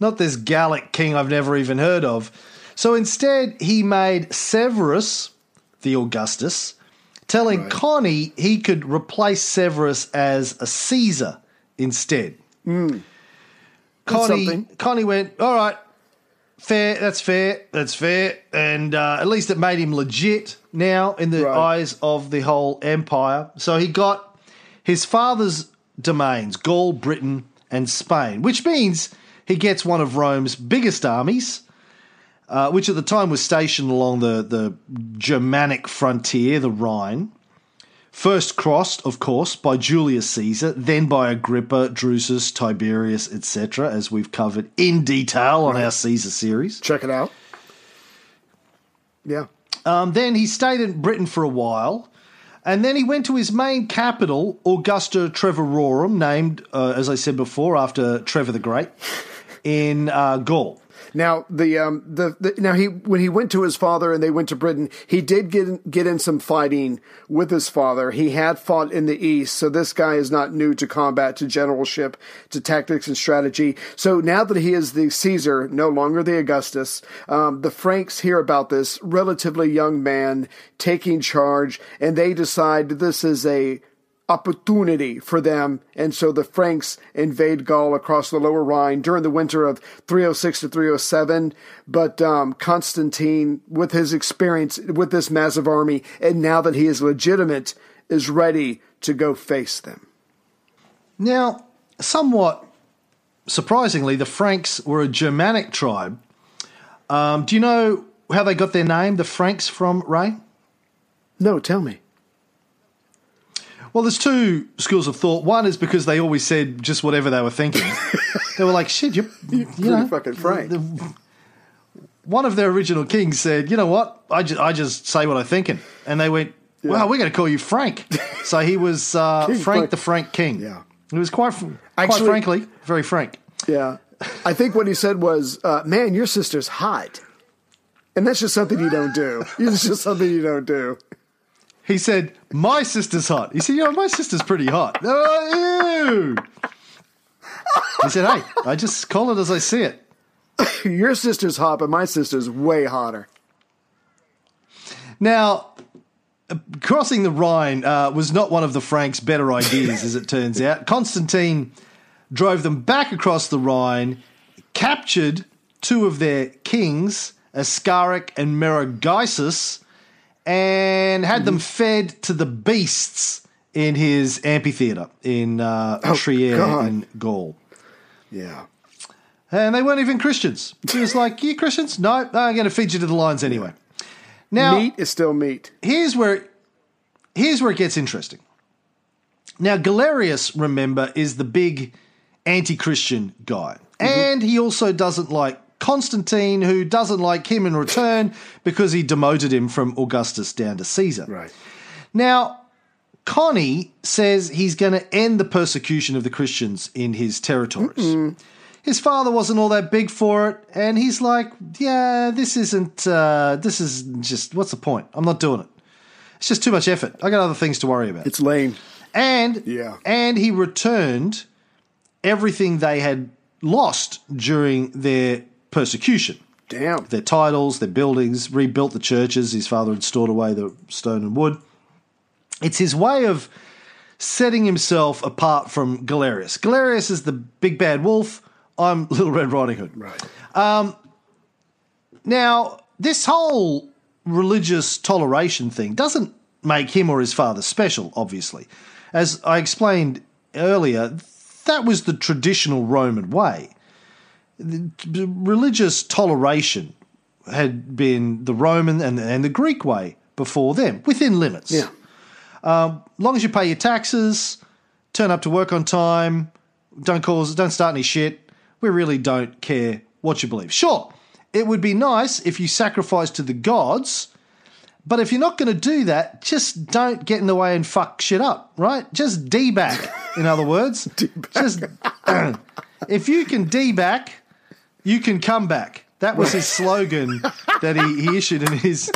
not this Gallic king I've never even heard of. So instead, he made Severus the Augustus, telling right. Connie he could replace Severus as a Caesar instead. Mm. Connie, Connie went, All right, fair, that's fair, that's fair. And uh, at least it made him legit now in the right. eyes of the whole empire. So he got his father's domains, Gaul, Britain, and Spain, which means he gets one of Rome's biggest armies, uh, which at the time was stationed along the, the Germanic frontier, the Rhine. First crossed, of course, by Julius Caesar, then by Agrippa, Drusus, Tiberius, etc., as we've covered in detail on our Caesar series. Check it out. Yeah. Um, then he stayed in Britain for a while, and then he went to his main capital, Augusta Treverorum, named, uh, as I said before, after Trevor the Great, in uh, Gaul. Now the um the, the, now he when he went to his father and they went to Britain, he did get in, get in some fighting with his father. He had fought in the east, so this guy is not new to combat, to generalship, to tactics and strategy. So now that he is the Caesar, no longer the Augustus, um, the Franks hear about this relatively young man taking charge, and they decide this is a opportunity for them, and so the Franks invade Gaul across the Lower Rhine during the winter of 306 to 307. But um, Constantine, with his experience with this massive army, and now that he is legitimate, is ready to go face them. Now, somewhat surprisingly, the Franks were a Germanic tribe. Um, do you know how they got their name, the Franks, from Ray? No, tell me. Well, there's two schools of thought. One is because they always said just whatever they were thinking. they were like, "Shit, you, you know, fucking frank." One of their original kings said, "You know what? I just I just say what I'm thinking," and they went, yeah. "Well, we're going to call you Frank." so he was uh, Frank, Frank, the Frank King. Yeah, he was quite, quite frankly, very frank. Yeah, I think what he said was, uh, "Man, your sister's hot," and that's just something you don't do. It's just something you don't do. He said, "My sister's hot." He said, "You know, my sister's pretty hot." Oh, ew. He said, "Hey, I just call it as I see it." Your sister's hot, but my sister's way hotter. Now, crossing the Rhine uh, was not one of the Franks' better ideas, as it turns out. Constantine drove them back across the Rhine, captured two of their kings, Ascaric and Merogeissus, and had them fed to the beasts in his amphitheatre in uh, Trier God. in Gaul. Yeah. And they weren't even Christians. He was like, You Christians? No, I'm going to feed you to the lions anyway. Now, meat is still meat. here's where here's where it gets interesting. Now Galerius, remember, is the big anti-Christian guy, and he also doesn't like Constantine, who doesn't like him in return because he demoted him from Augustus down to Caesar. Right. Now, Connie says he's going to end the persecution of the Christians in his territories. His father wasn't all that big for it, and he's like, "Yeah, this isn't. Uh, this is just. What's the point? I'm not doing it. It's just too much effort. I got other things to worry about." It's lame. And Yeah. and he returned everything they had lost during their persecution Damn. their titles, their buildings, rebuilt the churches. His father had stored away the stone and wood. It's his way of setting himself apart from Galerius. Galerius is the big bad wolf. I'm Little Red Riding Hood. Right. Um, now, this whole religious toleration thing doesn't make him or his father special, obviously. As I explained earlier, that was the traditional Roman way. Religious toleration had been the Roman and, and the Greek way before them, within limits. Yeah. Um, long as you pay your taxes, turn up to work on time, don't cause, don't start any shit. We really don't care what you believe. Sure, it would be nice if you sacrifice to the gods, but if you're not going to do that, just don't get in the way and fuck shit up, right? Just D back. In other words, just if you can D back, you can come back. That was his slogan that he, he issued in his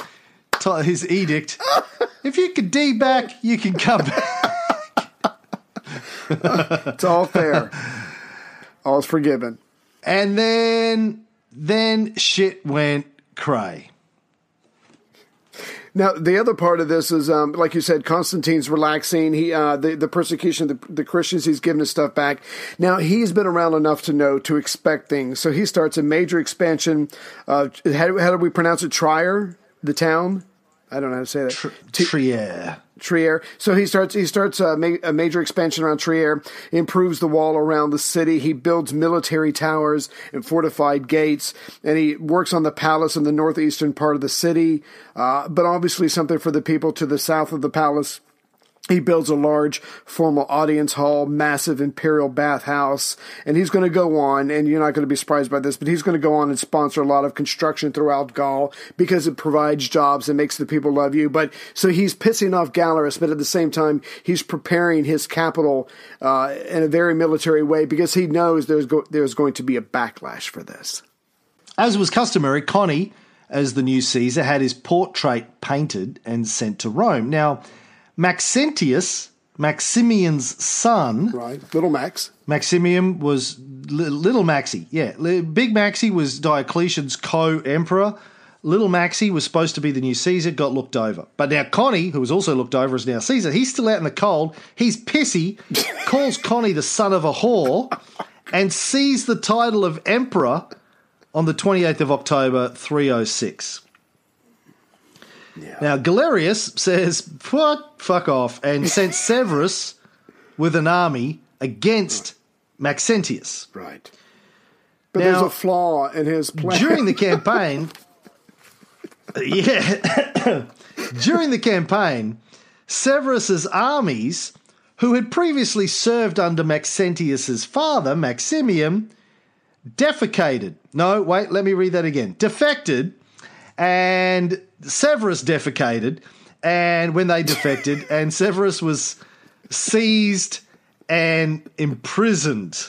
his edict. If you can D back, you can come back. It's all fair. All's forgiven. And then then shit went cray. Now, the other part of this is, um, like you said, Constantine's relaxing. He, uh, the, the persecution of the, the Christians, he's giving his stuff back. Now, he's been around enough to know to expect things. So he starts a major expansion. Uh, how, how do we pronounce it? Trier, the town? I don't know how to say that. T- Trier. Trier. So he starts he starts a, ma- a major expansion around Trier, improves the wall around the city. He builds military towers and fortified gates, and he works on the palace in the northeastern part of the city. Uh, but obviously, something for the people to the south of the palace. He builds a large formal audience hall, massive imperial bathhouse, and he's going to go on, and you're not going to be surprised by this, but he's going to go on and sponsor a lot of construction throughout Gaul because it provides jobs and makes the people love you. But so he's pissing off Galerius, but at the same time, he's preparing his capital uh, in a very military way because he knows there's go- there's going to be a backlash for this. As was customary, Connie, as the new Caesar, had his portrait painted and sent to Rome. Now, Maxentius, Maximian's son, Right, little Max. Maximian was li- little Maxi. Yeah, Li- big Maxi was Diocletian's co-emperor. Little Maxi was supposed to be the new Caesar, got looked over. But now Connie, who was also looked over as now Caesar, he's still out in the cold. He's pissy, calls Connie the son of a whore, and sees the title of emperor on the 28th of October, 306. Now, Galerius says, what? Fuck off, and sent Severus with an army against Maxentius. Right. But Now- there's a flaw in his plan. During the campaign, yeah, during the campaign, Severus's armies, who had previously served under Maxentius's father, Maximian, defecated. No, wait, let me read that again. Defected, and Severus defecated, and when they defected, and Severus was seized and imprisoned.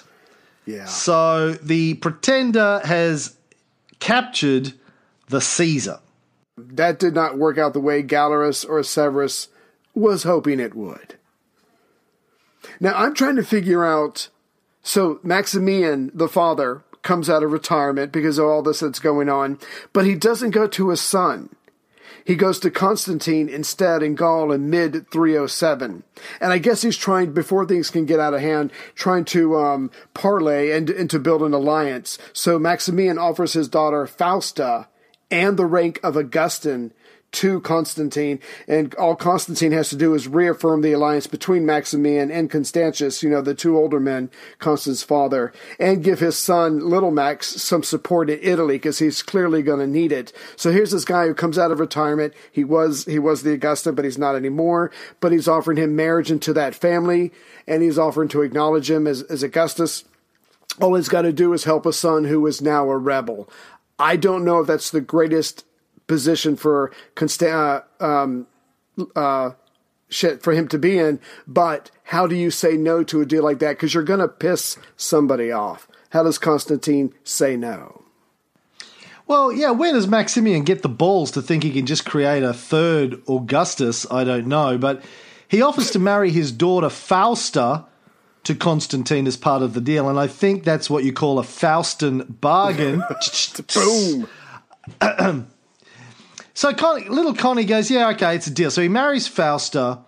yeah. So the pretender has captured the Caesar. that did not work out the way Galerius or Severus was hoping it would. Now, I'm trying to figure out. So, Maximian, the father, comes out of retirement because of all this that's going on, but he doesn't go to his son. He goes to Constantine instead in Gaul in mid 307. And I guess he's trying, before things can get out of hand, trying to um, parlay and, and to build an alliance. So Maximian offers his daughter Fausta and the rank of Augustan to Constantine, and all Constantine has to do is reaffirm the alliance between Maximian and Constantius, you know, the two older men, Constance's father, and give his son, Little Max, some support in Italy because he's clearly going to need it. So here's this guy who comes out of retirement. He was he was the Augusta, but he's not anymore. But he's offering him marriage into that family, and he's offering to acknowledge him as, as Augustus. All he's got to do is help a son who is now a rebel. I don't know if that's the greatest position for Consta- uh, um, uh, shit for him to be in. But how do you say no to a deal like that? Because you're going to piss somebody off. How does Constantine say no? Well, yeah, where does Maximian get the balls to think he can just create a third Augustus? I don't know. But he offers to marry his daughter Fausta to Constantine as part of the deal. And I think that's what you call a Faustan bargain. Boom. So Connie, little Connie goes, yeah, okay, it's a deal. So he marries Fausta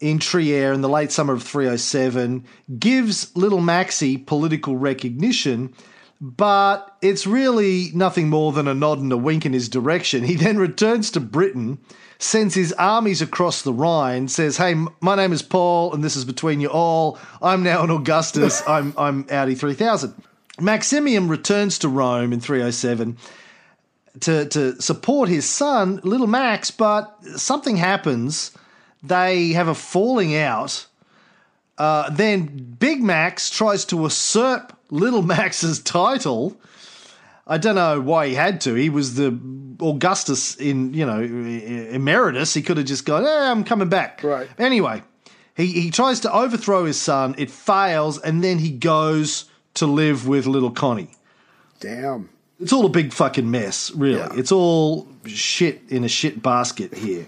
in Trier in the late summer of 307, gives little Maxie political recognition, but it's really nothing more than a nod and a wink in his direction. He then returns to Britain, sends his armies across the Rhine, says, hey, my name is Paul, and this is between you all. I'm now an Augustus. I'm, I'm Audi 3000. Maximian returns to Rome in 307 to to support his son, little Max, but something happens. They have a falling out. Uh, then Big Max tries to usurp Little Max's title. I don't know why he had to. He was the Augustus in, you know, emeritus. He could have just gone, eh, I'm coming back. Right. Anyway, he, he tries to overthrow his son. It fails, and then he goes to live with little Connie. Damn. It's all a big fucking mess, really. Yeah. It's all shit in a shit basket here.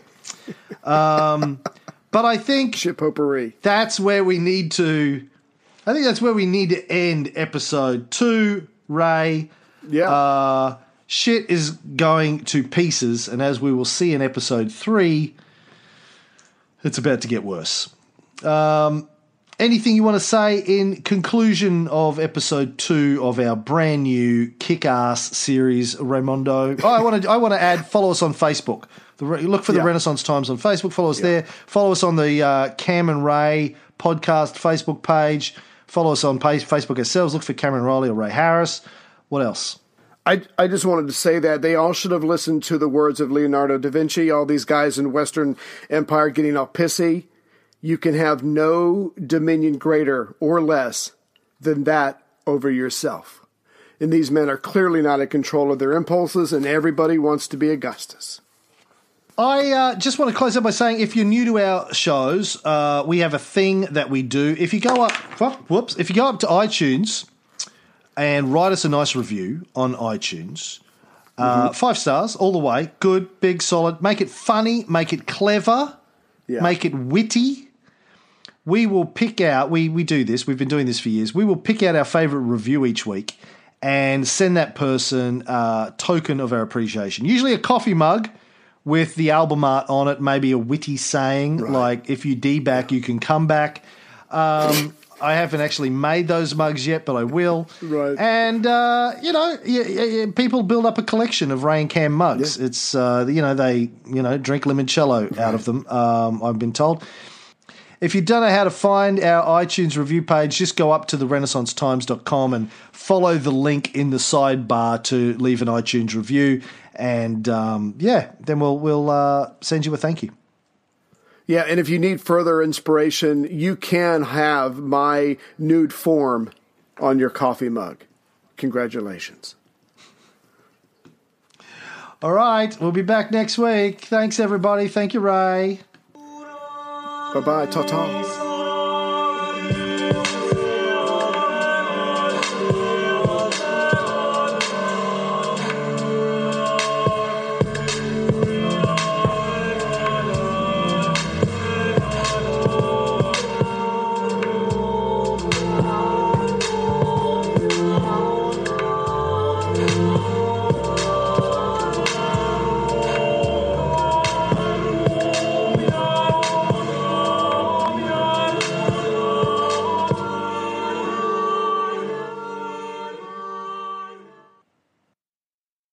um, but I think Shit potpourri. that's where we need to. I think that's where we need to end episode two, Ray. Yeah. Uh, shit is going to pieces, and as we will see in episode three, it's about to get worse. Um, anything you want to say in conclusion of episode two of our brand new kick-ass series, Raymondo? Oh, I want to. I want to add. Follow us on Facebook. The, look for the Yeah. Renaissance Times on Facebook. Follow us there. Follow us on the uh, Cam and Ray podcast Facebook page. Follow us on Facebook ourselves. Look for Cameron Riley or Ray Harris. What else? I, I just wanted to say that they all should have listened to the words of Leonardo da Vinci, all these guys in Western Empire getting all pissy. You can have no dominion greater or less than that over yourself. And these men are clearly not in control of their impulses, and everybody wants to be Augustus. I uh, just want to close up by saying if you're new to our shows, uh, we have a thing that we do. If you go up, whoops, if you go up to iTunes and write us a nice review on iTunes, uh, five stars all the way, good, big, solid. Make it funny, make it clever, Yeah. make it witty. We will pick out. We we do this. We've been doing this for years. We will pick out our favorite review each week and send that person a token of our appreciation. Usually a coffee mug with the album art on it, maybe a witty saying like "If you D back, you can come back." Um, I haven't actually made those mugs yet, but I will. Right. And uh, you know, people build up a collection of Rain Cam mugs. It's uh, you know they you know drink limoncello out of them. Um, I've been told. If you don't know how to find our iTunes review page, just go up to the renaissancetimes.com and follow the link in the sidebar to leave an iTunes review. And um, yeah, then we'll, we'll uh, send you a thank you. Yeah, and if you need further inspiration, you can have my nude form on your coffee mug. Congratulations. All right, we'll be back next week. Thanks, everybody. Thank you, Ray. Bye bye. Ta ta.